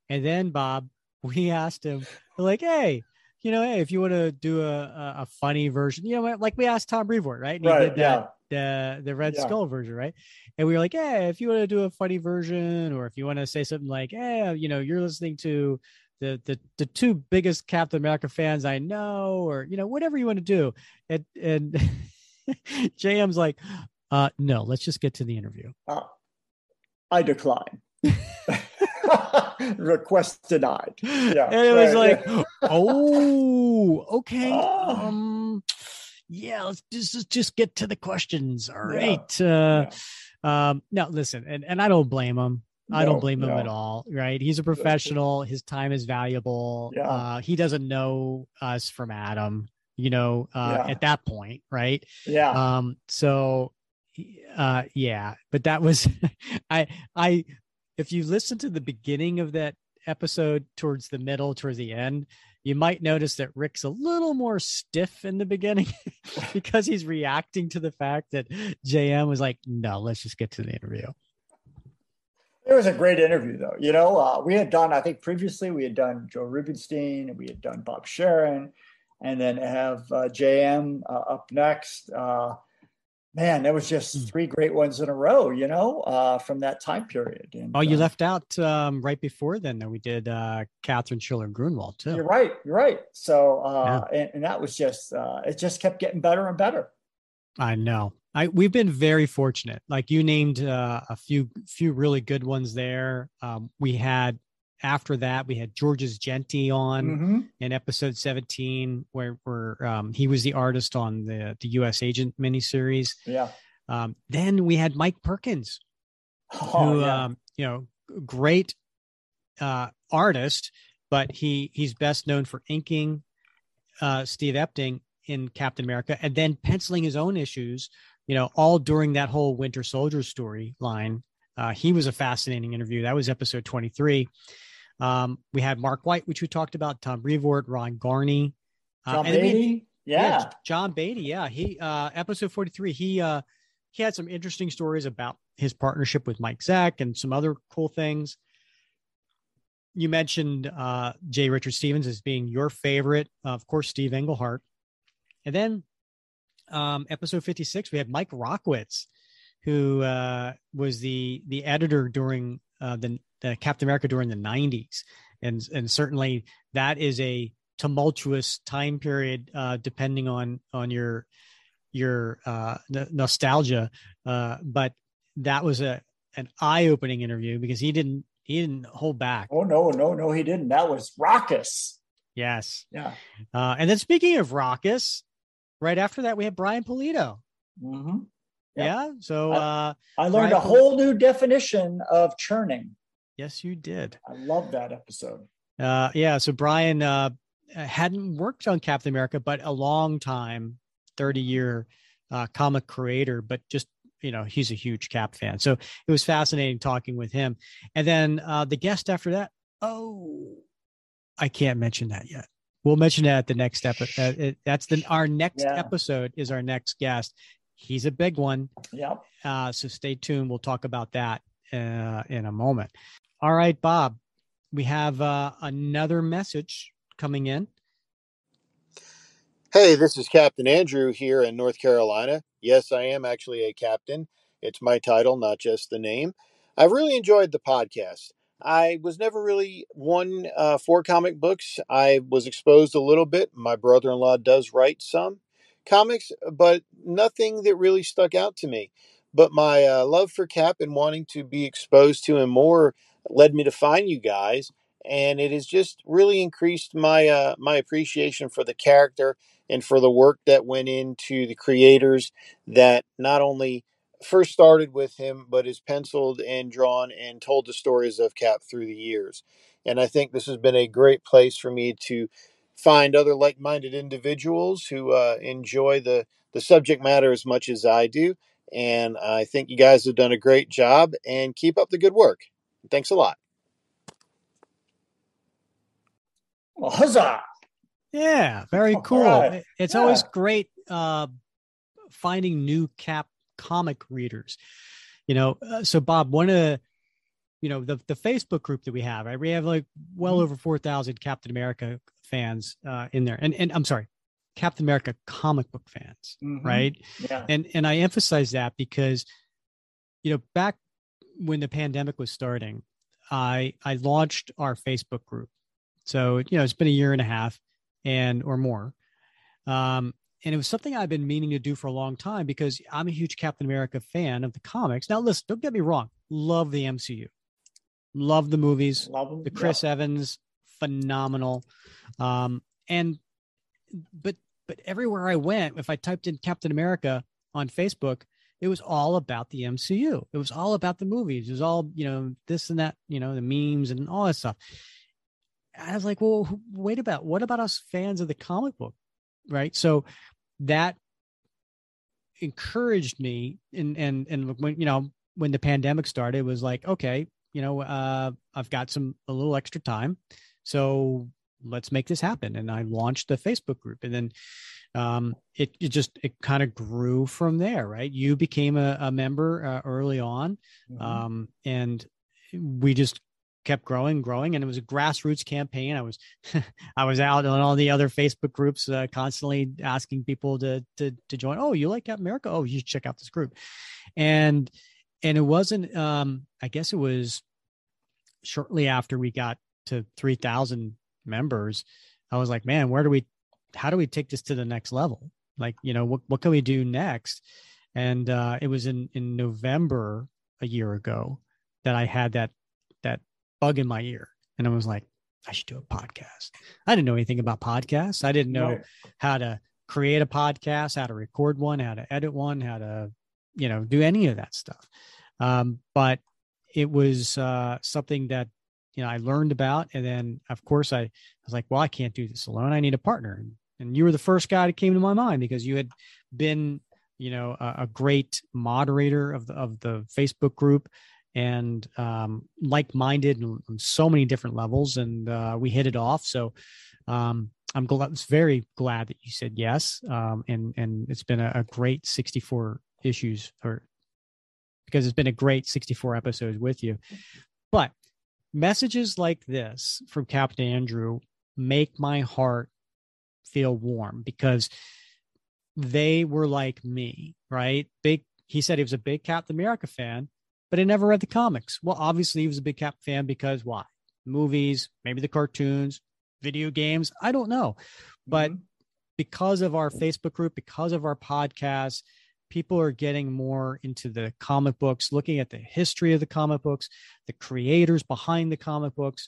And then Bob, [laughs] we asked him, like, hey, you know, hey, if you want to do a, a, a funny version, you know, what, like we asked Tom Brevoort, right? And he Right, did that, the the Red Yeah. Skull version, right? And we were like, hey, if you want to do a funny version, or if you want to say something like, hey, you know, you're listening to the the the two biggest Captain America fans I know, or you know, whatever you want to do. And and [laughs] JM's like, uh, no, let's just get to the interview. Uh, I decline. [laughs] [laughs] Request denied. Yeah. and it was right, like, [laughs] oh, okay. Ah. Um, yeah, let's just let's just get to the questions. All right. Yeah. Uh, um, now listen, and, and I don't blame him. I don't No, blame him at all. Right. He's a professional. His time is valuable. Yeah. Uh, he doesn't know us from Adam, you know, uh, Yeah. at that point. Right. Yeah. Um, so, uh, yeah, but that was, [laughs] I, I, if you listen to the beginning of that episode towards the middle, towards the end, you might notice that Rick's a little more stiff in the beginning [laughs] because he's reacting to the fact that JM was like, no, let's just get to the interview. It was a great interview, though. You know, uh, we had done, I think previously we had done Joe Rubinstein, and we had done Bob sharon and then have uh, JM uh, up next. Man, that was just hmm. three great ones in a row, you know, uh, from that time period. And, oh, you uh, left out um, right before then, though. We did uh, Catherine Schuler Gruenwald, too. You're right. You're right. So, uh, yeah. and, and, that was just, uh, it just kept getting better and better. I know. I, we've been very fortunate. Like you named uh, a few few really good ones there. Um, we had after that, we had Georges Jeanty on mm-hmm. in episode 17, where, where um, he was the artist on the, the U.S. Agent miniseries. Yeah. Um, then we had Mike Perkins, oh, who, yeah. um, you know, great uh, artist, but he he's best known for inking uh, Steve Epting in Captain America and then penciling his own issues, you know, all during that whole Winter Soldier storyline. Uh, he was a fascinating interview. That was episode 23. Um, we had Mark Waid, which we talked about, Tom Brevoort, Ron Garney, uh, John Beatty. Yeah. yeah. John Beatty. Yeah. He, uh, episode 43, he, uh, he had some interesting stories about his partnership with Mike Zeck and some other cool things. You mentioned uh, J. Richard Stevens as being your favorite, uh, of course, Steve Englehart. And then um, episode 56, we had Mike Rockwitz, who uh, was the the editor during uh, the the Captain America during the 90s. And, and certainly that is a tumultuous time period, uh, depending on, on your, your uh, n- nostalgia. Uh, but that was a, an eye opening interview because he didn't, he didn't hold back. Oh, no, no, no, he didn't. That was raucous. Yes. Yeah. Uh, and then speaking of raucous, right after that, we had Brian Pulido. Mm-hmm. Yep. Yeah. So uh, I, I learned Brian a whole new definition of churning. Yes, you did. I love that episode. Uh, yeah. So Brian uh, hadn't worked on Captain America, but a long time, 30 year uh, comic creator, but just, you know, he's a huge Cap fan. So it was fascinating talking with him. And then uh, the guest after that, oh, I can't mention that yet. We'll mention that at the next episode. Uh, that's the our next yeah. episode is our next guest. He's a big one. Yeah. Uh, so stay tuned. We'll talk about that uh, in a moment. All right, Bob, we have uh, another message coming in. Hey, this is Captain Andrew here in North Carolina. Yes, I am actually a captain. It's my title, not just the name. I've really enjoyed the podcast. I was never really one uh, for comic books. I was exposed a little bit. My brother in law does write some comics, but nothing that really stuck out to me. But my uh, love for Cap and wanting to be exposed to him more led me to find you guys and it has just really increased my uh, my appreciation for the character and for the work that went into the creators that not only first started with him but has penciled and drawn and told the stories of cap through the years. And i think this has been a great place for me to find other like-minded individuals who uh, enjoy the the subject matter as much as i do and i think you guys have done a great job and keep up the good work Thanks a lot. Well, huzzah! Yeah, very cool. Right. It's yeah. always great uh, finding new cap comic readers. You know, uh, so Bob, one of the, you know, the the Facebook group that we have, right? We have like well mm-hmm. over four thousand Captain America fans uh, in there, and and I'm sorry, Captain America comic book fans, mm-hmm. right? Yeah. And and I emphasize that because, you know, back when the pandemic was starting, I I launched our Facebook group. So you know, it's been a year and a half and or more. Um, and it was something I've been meaning to do for a long time because I'm a huge Captain America fan of the comics. Now, listen, don't get me wrong, love the MCU, love the movies, love the Chris yeah. Evans, phenomenal. Um, and but but everywhere I went, if I typed in Captain America on Facebook, it was all about the MCU. It was all about the movies. It was all, you know, this and that, you know, the memes and all that stuff. I was like, well, wait about what about us fans of the comic book? Right. So that encouraged me and and and when you know when the pandemic started it was like okay you know, uh, I've got some a little extra time, so let's make this happen. And I launched the Facebook group, and then um, it, it just it kind of grew from there. Right, you became a, a member uh, early on, mm-hmm. um, and we just kept growing growing and it was a grassroots campaign i was [laughs] i was out on all the other facebook groups uh, constantly asking people to to to join oh you like captain america oh you should check out this group and and it wasn't um i guess it was shortly after we got to 3000 members i was like man where do we how do we take this to the next level? Like you know what, what can we do next? And uh it was in in november a year ago that i had that that bug in my ear. And i was like i should do a podcast. I didn't know anything about podcasts. I didn't know right. how to create a podcast how to record one how to edit one how to you know do any of that stuff. Um, but it was uh, something that you know I learned about, and then of course I, was like, well, I can't do this alone. I need a partner, and, you were the first guy that came to my mind because you had been you know a, a great moderator of the of the Facebook group and um, like-minded on so many different levels, and uh, we hit it off. So um, I'm glad, very glad that you said yes, um, and and it's been a, a great 64 issues or because it's been a great 64 episodes with you. But messages like this from Captain Andrew make my heart feel warm because they were like me, right? Big he said he was a big Captain America fan, but he never read the comics. Well, obviously he was a big Cap fan because why? Movies, maybe the cartoons, video games, I don't know. But mm-hmm. because of our Facebook group, because of our podcast, people are getting more into the comic books, looking at the history of the comic books, the creators behind the comic books,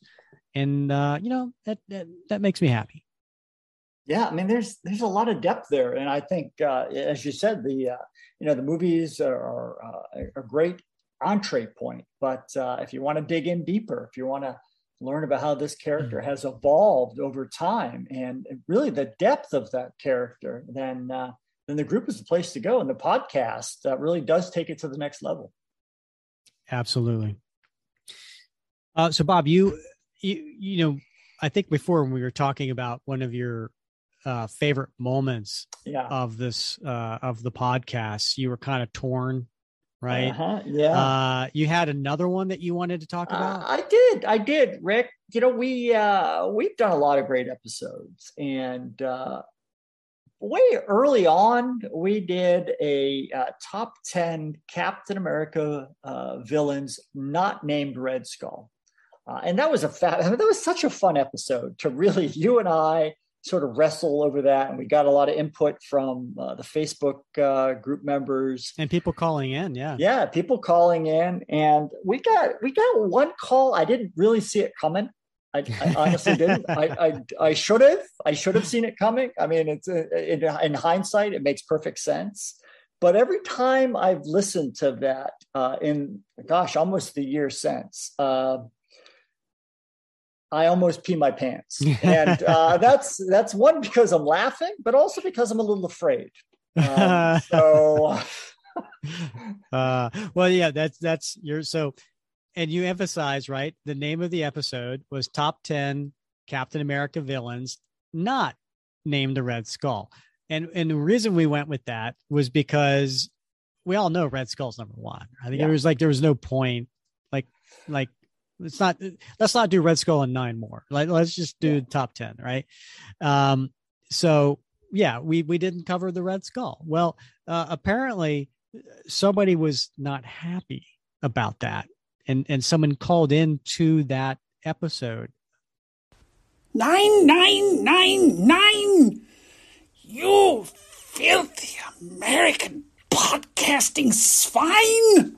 and uh, you know that, that that makes me happy. Yeah, I mean, there's there's a lot of depth there, and I think, uh, as you said, the uh, you know the movies are, are uh, a great entree point, but uh, if you want to dig in deeper, if you want to learn about how this character mm-hmm. has evolved over time and really the depth of that character, then uh, then the group is the place to go. And the podcast uh, really does take it to the next level. Absolutely. Uh, so, Bob, you, you, you know, I think before when we were talking about one of your uh, favorite moments yeah. of this uh, of the podcast, you were kind of torn, right? Uh-huh. Yeah. Uh, you had another one that you wanted to talk Uh, about. I did. I did, Rick. You know, we uh, we've done a lot of great episodes, and uh, way early on, we did a uh, top 10 Captain America uh, villains not named Red Skull. Uh, and that was a fat, I mean, that was such a fun episode to really, [laughs] you and I sort of wrestle over that. And we got a lot of input from uh, the Facebook uh, group members and people calling in. Yeah. Yeah. People calling in. And we got, we got one call. I didn't really see it coming. I, I honestly didn't. I, I, I should have. I should have seen it coming. I mean, it's uh, in, in hindsight, it makes perfect sense. But every time I've listened to that, uh, in gosh, almost the year since, uh, I almost pee my pants, [laughs] and uh, that's that's one because I'm laughing, but also because I'm a little afraid. Um, [laughs] so, uh, well, yeah, that's that's your so and you emphasize right the name of the episode was top 10 captain america villains not named the red skull. And and the reason we went with that was because we all know red skull's number one. I think yeah. was like there was no point like like it's not let's not do red skull and nine more. Like let's just do yeah. top 10 right? Um so yeah we we didn't cover the red skull. Well uh, apparently somebody was not happy about that and and someone called in to that episode. Nine nine nine nine. You filthy American podcasting swine!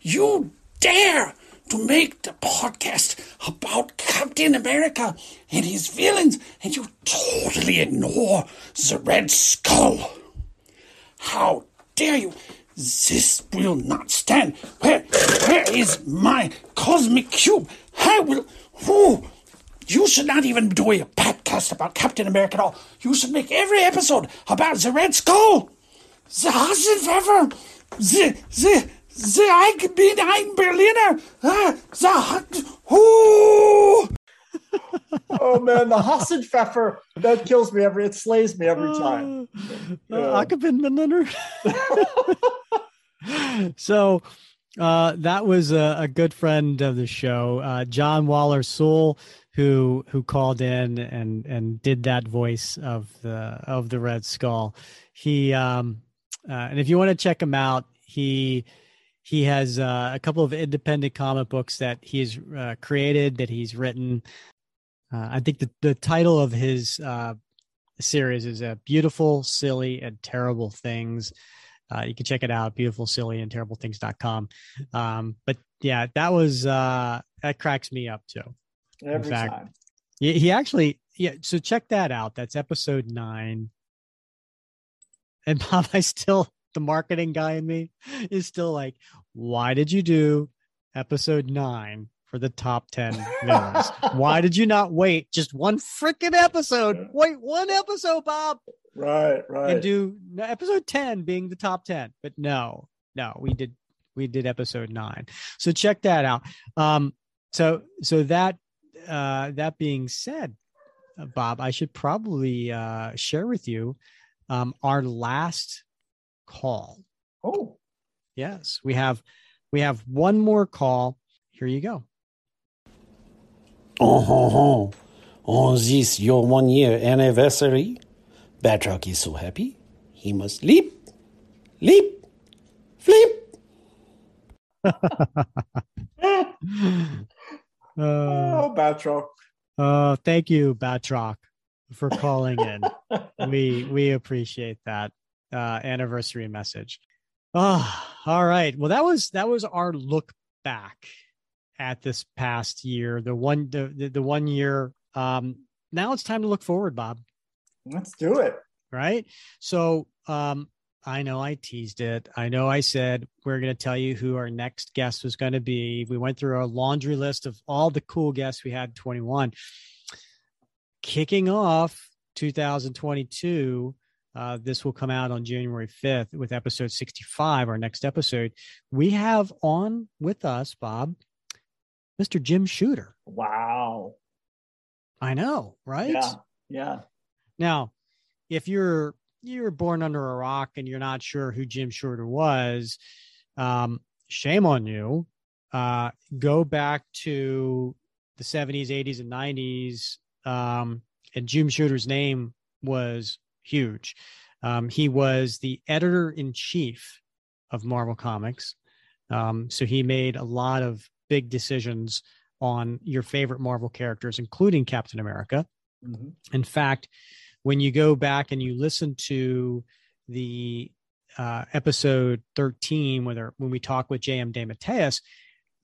You dare to make the podcast about Captain America and his villains, and you totally ignore the Red Skull. How dare you? This will not stand. Where, where is my cosmic cube? I will. Oh, you should not even do a podcast about Captain America at all. You should make every episode about the Red Skull. The Hasenpfeffer. The, the, the Allgemeine Berliner, uh, the, ooh. [laughs] oh man, the Hasenpfeffer that kills me every. It slays me every time. Uh, Berliner. [laughs] so uh, that was a, a, good friend of the show, uh, John Waller Sewell, who who called in and and did that voice of the of the Red Skull. He um, uh, and if you want to check him out, he he has uh, a couple of independent comic books that he's uh, created that he's written. Uh, I think the the title of his uh, series is "A Beautiful, Silly, and Terrible Things." Uh, you can check it out, beautiful, silly, and terrible things.com. Um, but yeah, that was, uh, that cracks me up too. Every In fact, time. He, he actually, yeah. So check that out. That's episode nine. And [laughs] Bob, I still, the marketing guy in me is still like, why did you do episode nine for the top 10 villains? why did you not wait just one freaking episode? Wait one episode, Bob. Right, right. And do episode 10 being the top 10. But no, no, we did we did episode 9. So check that out. Um so so that uh that being said, uh, Bob, I should probably uh share with you um our last call. Oh. Yes, we have we have one more call. Here you go. Oh, oh, oh. on this your one year anniversary, Batroc is so happy, he must leap, leap, flip. [laughs] oh, Batroc. Uh, thank you, Batroc, for calling in. [laughs] we we appreciate that uh, anniversary message. Oh, all right. Well, that was that was our look back at this past year. The one the the, one year. Um, now it's time to look forward, Bob. Let's do it. Right. So um, I know I teased it. I know I said we're going to tell you who our next guest was going to be. We went through a laundry list of all the cool guests we had 21. Kicking off 2022, uh, this will come out on January 5th with episode 65, our next episode. We have on with us, Bob, Mr. Jim Shooter. Wow. I know, right? Yeah. Yeah. Now, if you're you're born under a rock and you're not sure who Jim Shooter was, um, shame on you. Uh, go back to the 70s, 80s, and 90s, um, and Jim Shooter's name was huge. Um, he was the editor in chief of Marvel Comics. Um, so he made a lot of big decisions on your favorite Marvel characters, including Captain America. Mm-hmm. In fact, when you go back and you listen to the uh, episode 13, whether when we talk with J.M. DeMatteis,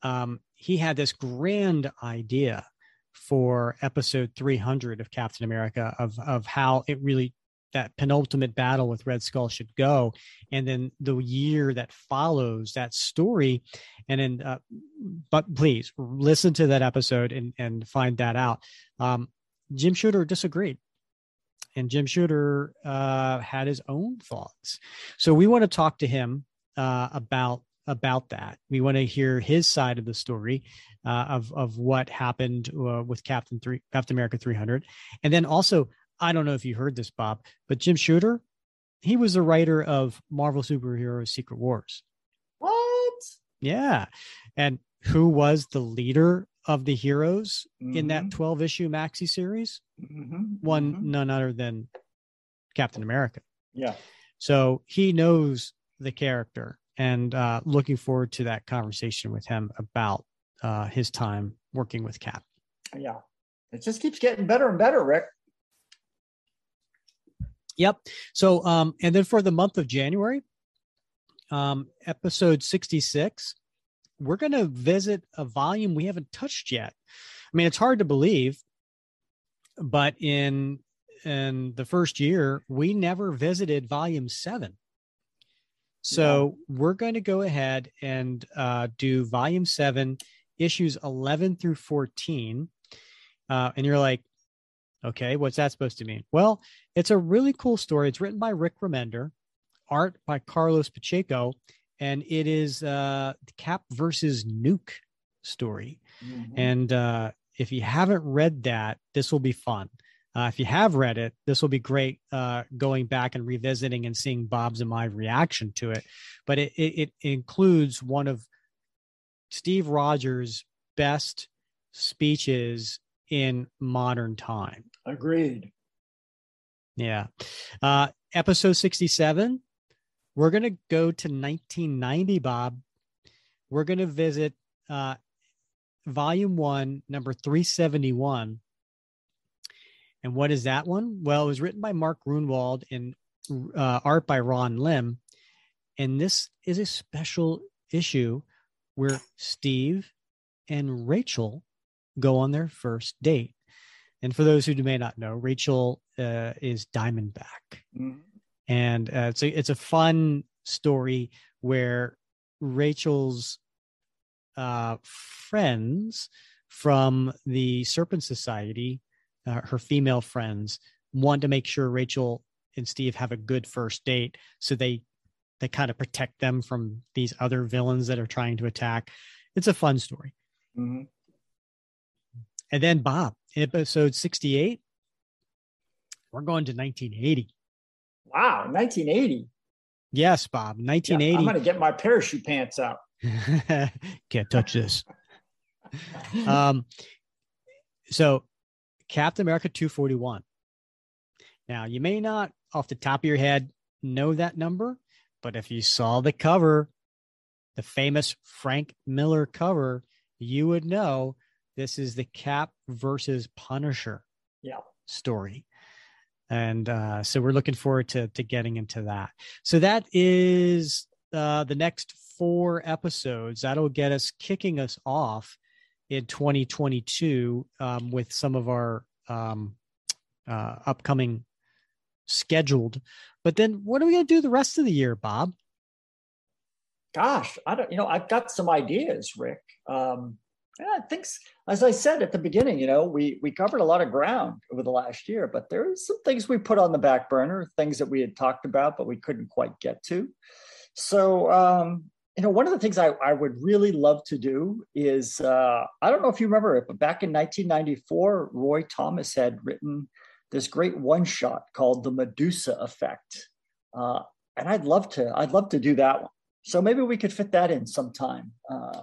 um, he had this grand idea for episode 300 of Captain America of of how it really that penultimate battle with Red Skull should go, and then the year that follows that story, and then uh, but please listen to that episode and and find that out. Um, Jim Shooter disagreed and Jim Shooter uh, had his own thoughts. So we want to talk to him uh, about about that. We want to hear his side of the story uh, of of what happened uh, with Captain Three Captain America 300, and then also I don't know if you heard this, Bob, but Jim Shooter, he was the writer of Marvel superhero Secret Wars. What? Yeah, and who was the leader of the heroes mm-hmm. in that mm-hmm. 12 issue maxi series mm-hmm. one mm-hmm. none other than captain america yeah so he knows the character and uh, looking forward to that conversation with him about uh, his time working with cap yeah it just keeps getting better and better rick yep so um and then for the month of january um episode 66 we're going to visit a volume we haven't touched yet. I mean, it's hard to believe, but in in the first year, we never visited volume seven. So yeah. we're going to go ahead and uh, do volume seven, issues 11 through 14. Uh, and you're like, okay, what's that supposed to mean? Well, it's a really cool story. It's written by Rick Remender, art by Carlos Pacheco, and it is uh, the Cap versus Nuke story. Mhm. And uh, if you haven't read that, this will be fun. Uh, if you have read it, this will be great uh, going back and revisiting and seeing Bob's and my reaction to it. But it, it, it includes one of Steve Rogers' best speeches in modern time. Agreed. Yeah. Uh, episode 67, we're going to go to 1990, Bob. We're going to visit uh, volume one, number 371. And what is that one? Well, it was written by Mark Gruenwald and uh, art by Ron Lim. And this is a special issue where Steve and Rachel go on their first date. And for those who may not know, Rachel uh, is Diamondback, Mhm. and uh, it's a it's a fun story where Rachel's uh, friends from the Serpent Society, uh, her female friends, want to make sure Rachel and Steve have a good first date, so they they kind of protect them from these other villains that are trying to attack. It's a fun story. Mhm. And then Bob, episode 68, we're going to 1980. Wow, 1980. Yes, Bob, Yeah, 1980. I'm going to get my parachute pants out. [laughs] Can't touch this. um, so Captain America 241. Now, you may not off the top of your head know that number, but if you saw the cover, the famous Frank Miller cover, you would know this is the Cap versus Punisher Yeah. story. And uh, so we're looking forward to to getting into that. So that is uh, the next four episodes. That'll get us kicking us off in 2022 um, with some of our um, uh, upcoming scheduled. But then, what are we going to do the rest of the year, Bob? Gosh, I don't, you know, I've got some ideas, Rick. Um, yeah, I think, as I said at the beginning, you know, we we covered a lot of ground over the last year, but there are some things we put on the back burner, things that we had talked about, but we couldn't quite get to. So, um, you know, one of the things I, I would really love to do is uh, I don't know if you remember it, but back in 1994, Roy Thomas had written this great one shot called The Medusa Effect. Uh, and I'd love to, I'd love to do that one. So maybe we could fit that in sometime uh,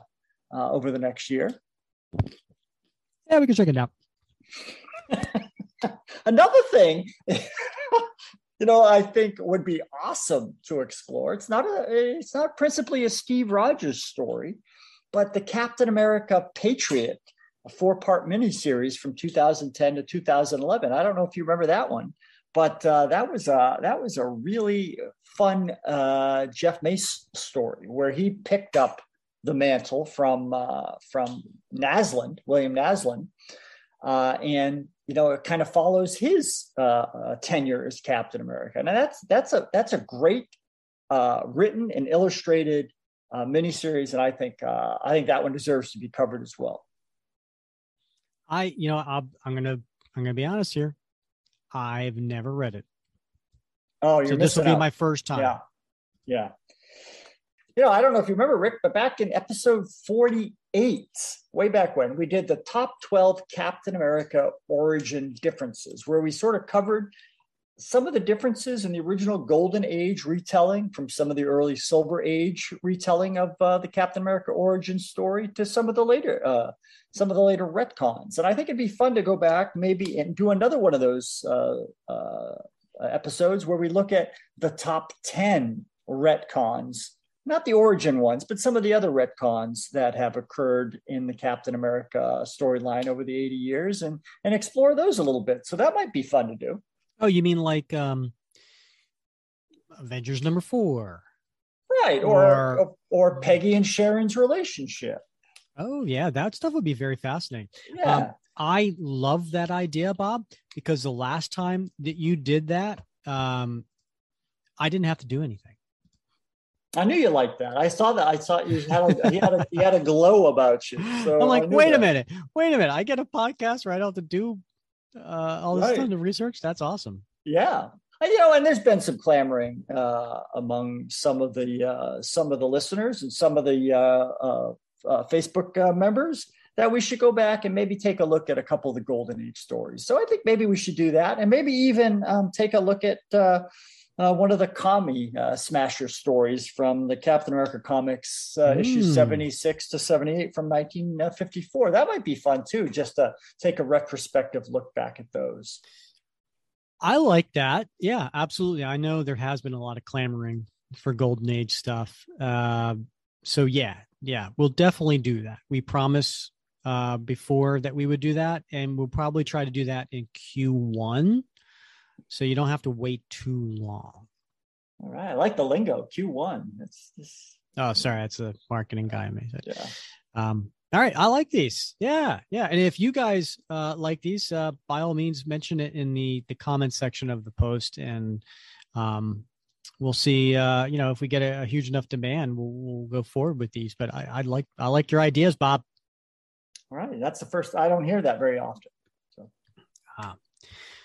uh, over the next year. Yeah, we can check it out. [laughs] Another thing, [laughs] you know, I think would be awesome to explore. It's not a, it's not principally a Steve Rogers story, but the Captain America Patriot, a four-part miniseries from 2010 to 2011. I don't know if you remember that one, but uh, that was a that was a really fun uh, Jeff Mace story where he picked up the mantle from uh, from Naslund, William Naslund, uh, and you know it kind of follows his uh, uh, tenure as Captain America. And that's that's a that's a great uh, written and illustrated uh, miniseries, and I think uh, I think that one deserves to be covered as well. I, you know, I'll, I'm gonna I'm gonna be honest here. I've never read it. Oh, you're so this will missing be out. my first time. Yeah, yeah. You know, I don't know if you remember, Rick, but back in episode 48, way back when, we did the top 12 Captain America origin differences, where we sort of covered some of the differences in the original Golden Age retelling from some of the early Silver Age retelling of uh, the Captain America origin story to some of the later uh, some of the later retcons. And I think it'd be fun to go back maybe and do another one of those uh, uh, episodes where we look at the top 10 retcons, not the origin ones, but some of the other retcons that have occurred in the Captain America storyline over the 80 years and, and explore those a little bit. So that might be fun to do. Oh, you mean like um Avengers number four? Right. Or, Or- or, or Peggy and Sharon's relationship. Oh yeah, that stuff would be very fascinating. Yeah. Um, I love that idea, Bob, because the last time that you did that, um, I didn't have to do anything. I knew you liked that. I saw that. I saw you had a, you had a, you had a glow about you. So I'm like, wait a minute, wait a minute. I get a podcast right I don't to do uh, all this Right. time to research. That's awesome. Yeah. you know, and there's been some clamoring uh, among some of the uh, some of the listeners and some of the uh, uh, uh Facebook uh, members that we should go back and maybe take a look at a couple of the Golden Age stories. So I think maybe we should do that, and maybe even um, take a look at one of the Commie Smasher stories from the Captain America comics, mm. issues 76 to 78 from 1954. That might be fun too, just to take a retrospective look back at those. I like that. Yeah, absolutely. I know there has been a lot of clamoring for golden age stuff. Uh, so yeah, yeah, we'll definitely do that. We promise uh, before that we would do that, and we'll probably try to do that in Q1, so you don't have to wait too long. All right, I like the lingo Q1. That's just... oh, sorry, that's a marketing guy. I made it. Yeah. Um, all right, I like these. Yeah, yeah. And if you guys uh, like these, uh, by all means, mention it in the the comment section of the post, and um, we'll see. Uh, you know, if we get a, a huge enough demand, we'll, we'll, go forward with these. But I, I like I like your ideas, Bob. All right, that's the first. I don't hear that very often. So, ah.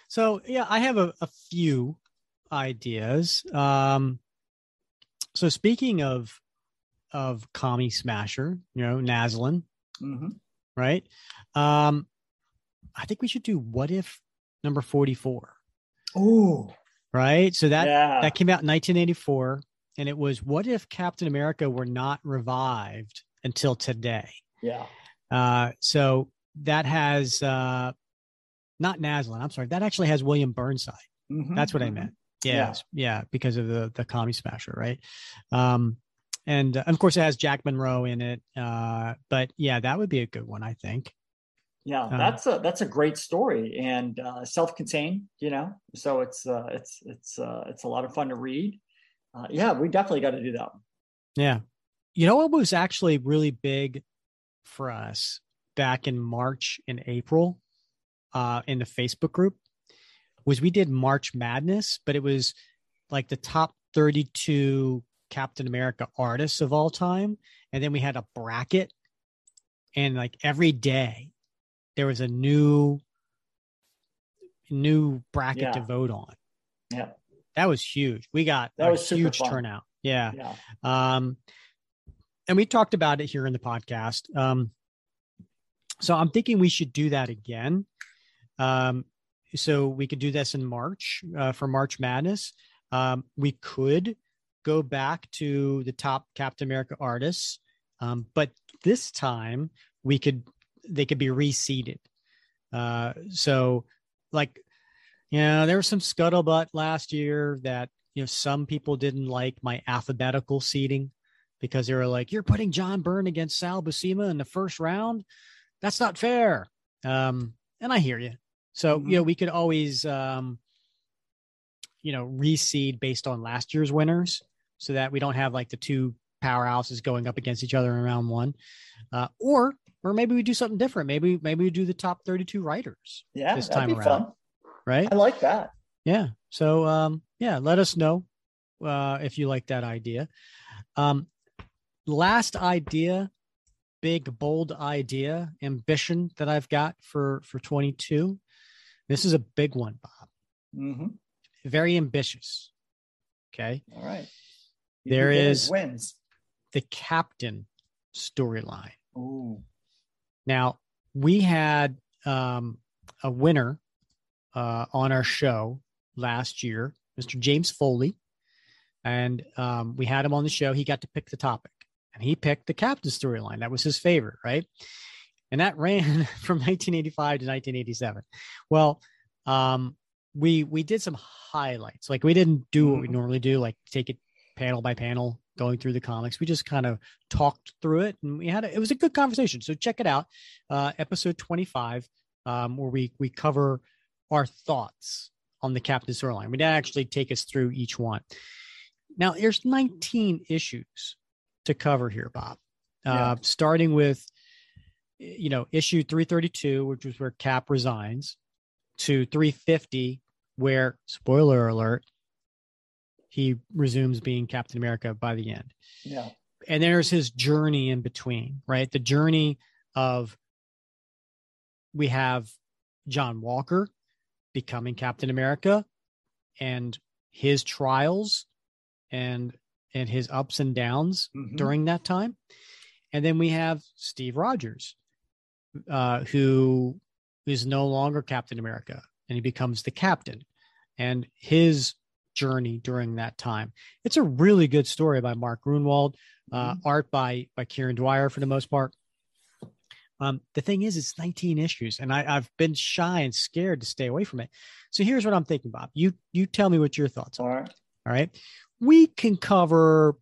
So yeah, I have a, a few ideas. Um, so speaking of of Commie Smasher, you know, Naslund, Mm-hmm. Right. Um, I think we should do what if number 44. Oh, Right. So that yeah. that came out in 1984. And it was what if Captain America were not revived until today? Yeah. Uh, so that has uh, not Naslund. I'm sorry. That actually has William Burnside. Mm-hmm. That's what mm-hmm. I meant. Yes. Yeah. yeah. Because of the the Commie Smasher, right? Um, and uh, of course it has Jack Monroe in it. Uh, but yeah, that would be a good one, I think. Yeah, uh, that's a that's a great story and uh, self-contained, you know. So it's uh, it's it's uh, it's a lot of fun to read. Uh, yeah, we definitely got to do that one. Yeah, you know what was actually really big for us back in March and April uh, in the Facebook group was we did March Madness, but it was like the top 32 Captain America artists of all time. And then we had a bracket. And like every day there was a new new bracket yeah. to vote on. Yeah. That was huge. We got that was huge fun. turnout. Yeah. Yeah. Um and we talked about it here in the podcast. Um so I'm thinking we should do that again. Um so we could do this in March uh, for March Madness. Um, we could go back to the top Captain America artists, um, but this time we could they could be reseeded. Uh, so, like, you know, there was some scuttlebutt last year that you know some people didn't like my alphabetical seeding because they were like, "You're putting John Byrne against Sal Buscema in the first round. That's not fair." Um, and I hear you. So mm-hmm. you know, we could always um, you know reseed based on last year's winners so that we don't have like the two powerhouses going up against each other in round one. Uh, or or maybe we do something different. Maybe maybe we do the top 32 writers. Yeah, this time around. Fun. Right? I like that. Yeah. So um yeah, let us know uh if you like that idea. Um last idea, big bold idea, ambition that I've got for for 22. This is a big one, Bob. Mm-hmm. Very ambitious. Okay. All right. There is wins the captain storyline. Ooh. Now we had um, a winner uh, on our show last year, Mr. James Foley, and um, we had him on the show. He got to pick the topic, and he picked the captain storyline. That was his favorite, right? And that ran [laughs] from 1985 to 1987. Well, um, we we did some highlights. Like we didn't do what we mm-hmm. normally do, like take it panel by panel going through the comics. We just kind of talked through it and we had a, it was a good conversation. So check it out. Uh, episode 25, um, where we, we cover our thoughts on the Captain storyline. We didn't actually take us through each one. Now there's 19 issues to cover here, Bob, uh, yeah. starting with, you know, issue 332, which was where Cap resigns to 350, where spoiler alert, he resumes being Captain America by the end. Yeah. And there's his journey in between, right? The journey of we have John Walker becoming Captain America and his trials and and his ups and downs Mhm. during that time. And then we have Steve Rogers, uh, who is no longer Captain America and he becomes the captain and his journey during that time. It's a really good story by Mark Gruenwald, uh, art by by Kieron Dwyer for the most part. Um, the thing is, it's 19 issues, and I, I've been shy and scared to stay away from it. So here's what I'm thinking, Bob. You you tell me what your thoughts are. All right. All right. We can cover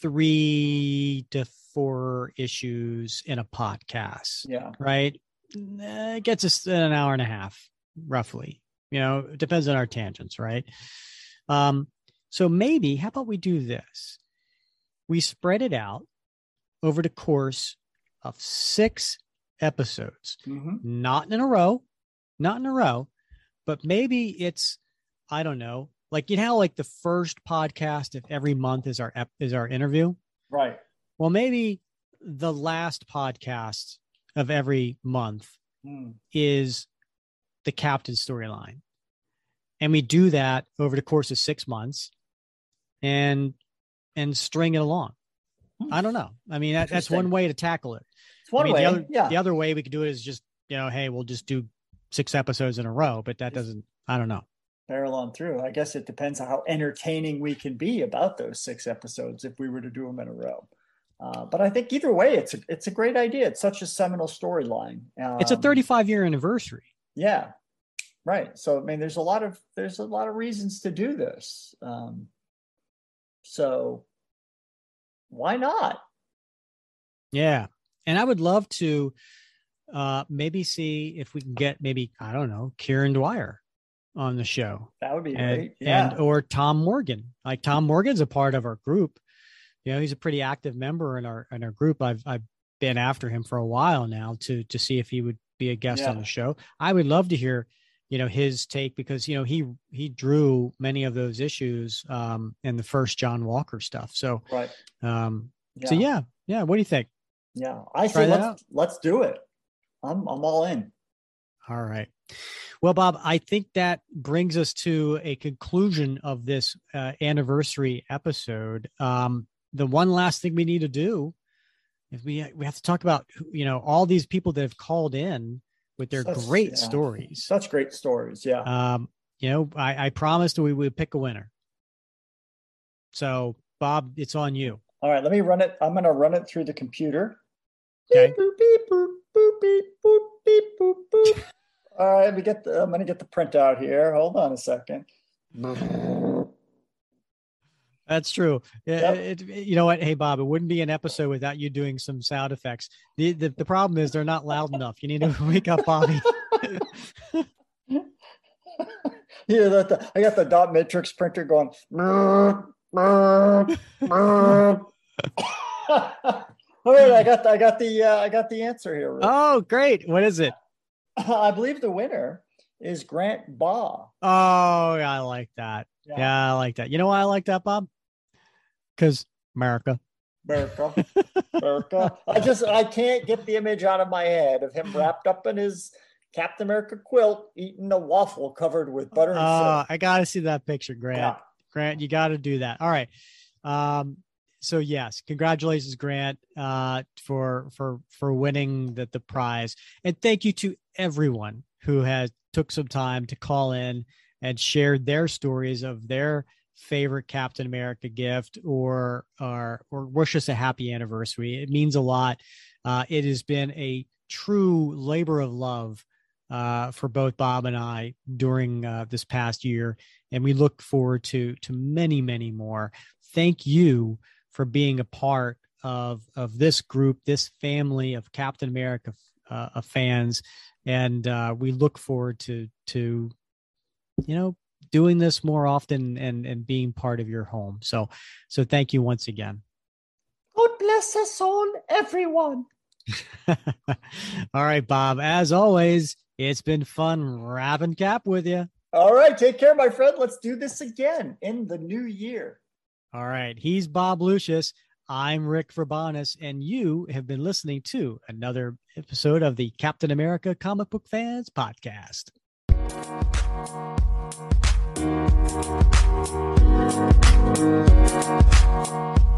three to four issues in a podcast. Yeah. Right. It gets us an hour and a half, roughly. You know, it depends on our tangents, right? Um, so maybe how about we do this? We spread it out over the course of six episodes, Mhm. not in a row, not in a row, but maybe it's, I don't know, like you know, like the first podcast of every month is our ep- is our interview. Right. Well, maybe the last podcast of every month Hmm. is the captain storyline. And we do that over the course of six months and and string it along. I don't know. I mean, that, that's one way to tackle it. It's one I mean, way. The other, yeah. the other way we could do it is just, you know, hey, we'll just do six episodes in a row, but that doesn't, I don't know. barrel on through. I guess it depends on how entertaining we can be about those six episodes if we were to do them in a row. Uh, but I think either way, it's a, it's a great idea. It's such a seminal storyline. it's a Um, 35 year anniversary. Yeah, right. So I mean, there's a lot of there's a lot of reasons to do this. Um, so why not? Yeah. And I would love to uh maybe see if we can get maybe, I don't know, Kieron Dwyer on the show. That would be and, great. Yeah. and or Tom Morgan. Like Tom Morgan's a part of our group. You know, he's a pretty active member in our in our group. I've I've been after him for a while now to to see if he would be a guest on the show. I would love to hear, you know, his take because you know he he drew many of those issues um in the first John Walker stuff. So right. um so Yeah. yeah, yeah. What do you think? Yeah. I Try say let's out. let's do it. I'm I'm all in. All right. Well, Bob, I think that brings us to a conclusion of this uh, anniversary episode. Um, the one last thing we need to do is we we have to talk about you know all these people that have called in with their Such- great yeah. stories. Such great stories. Yeah. Um, you know, I, I promised we would pick a winner. So, Bob, it's on you. All right, let me run it. I'm going to run it through the computer. Okay. Beep, boop, beep, boop, boop, beep, boop, beep, boop, boop. [laughs] All right, let me get the, I'm going to get the printout here. Hold on a second. [laughs] That's true. Yeah, It, it- you know what? Hey, Bob, it wouldn't be an episode without you doing some sound effects. The, the, the problem is they're not loud enough. You need to [laughs] wake up Bobby. [laughs] Yeah, that the, I got the dot matrix printer going. [laughs] "Brr, brr, brr." All right, I got I got the uh, I got the answer here. Rick. Oh, great. What is it? I believe the winner is Grant Baugh. Oh, yeah, I like that. Yeah. Yeah. I like that. You know why I like that, Bob? Because America. America, [laughs] America. I just I can't get the image out of my head of him wrapped up in his Captain America quilt, eating a waffle covered with butter and Uh. I got to see that picture, Grant. Yeah. Grant, you got to do that. All right. Um, so yes, congratulations, Grant, uh, for for for winning the the prize, and thank you to everyone who has took some time to call in and shared their stories of their favorite Captain America gift or or or wish us a happy anniversary. It means a lot. Uh, it has been a true labor of love uh, for both Bob and I during uh, this past year, and we look forward to to many, many more. Thank you for being a part of of this group, this family of Captain America uh, fans, and uh, we look forward to to you know doing this more often and and being part of your home. So so thank you once again. God bless us all, everyone. [laughs] All right, Bob. As always, it's been fun wrapping cap with you. All right, take care, my friend. Let's do this again in the new year. All right. He's Bob Lucius. I'm Rick Verbanis, and you have been listening to another episode of the Captain America Comic Book Fans Podcast. Thank you.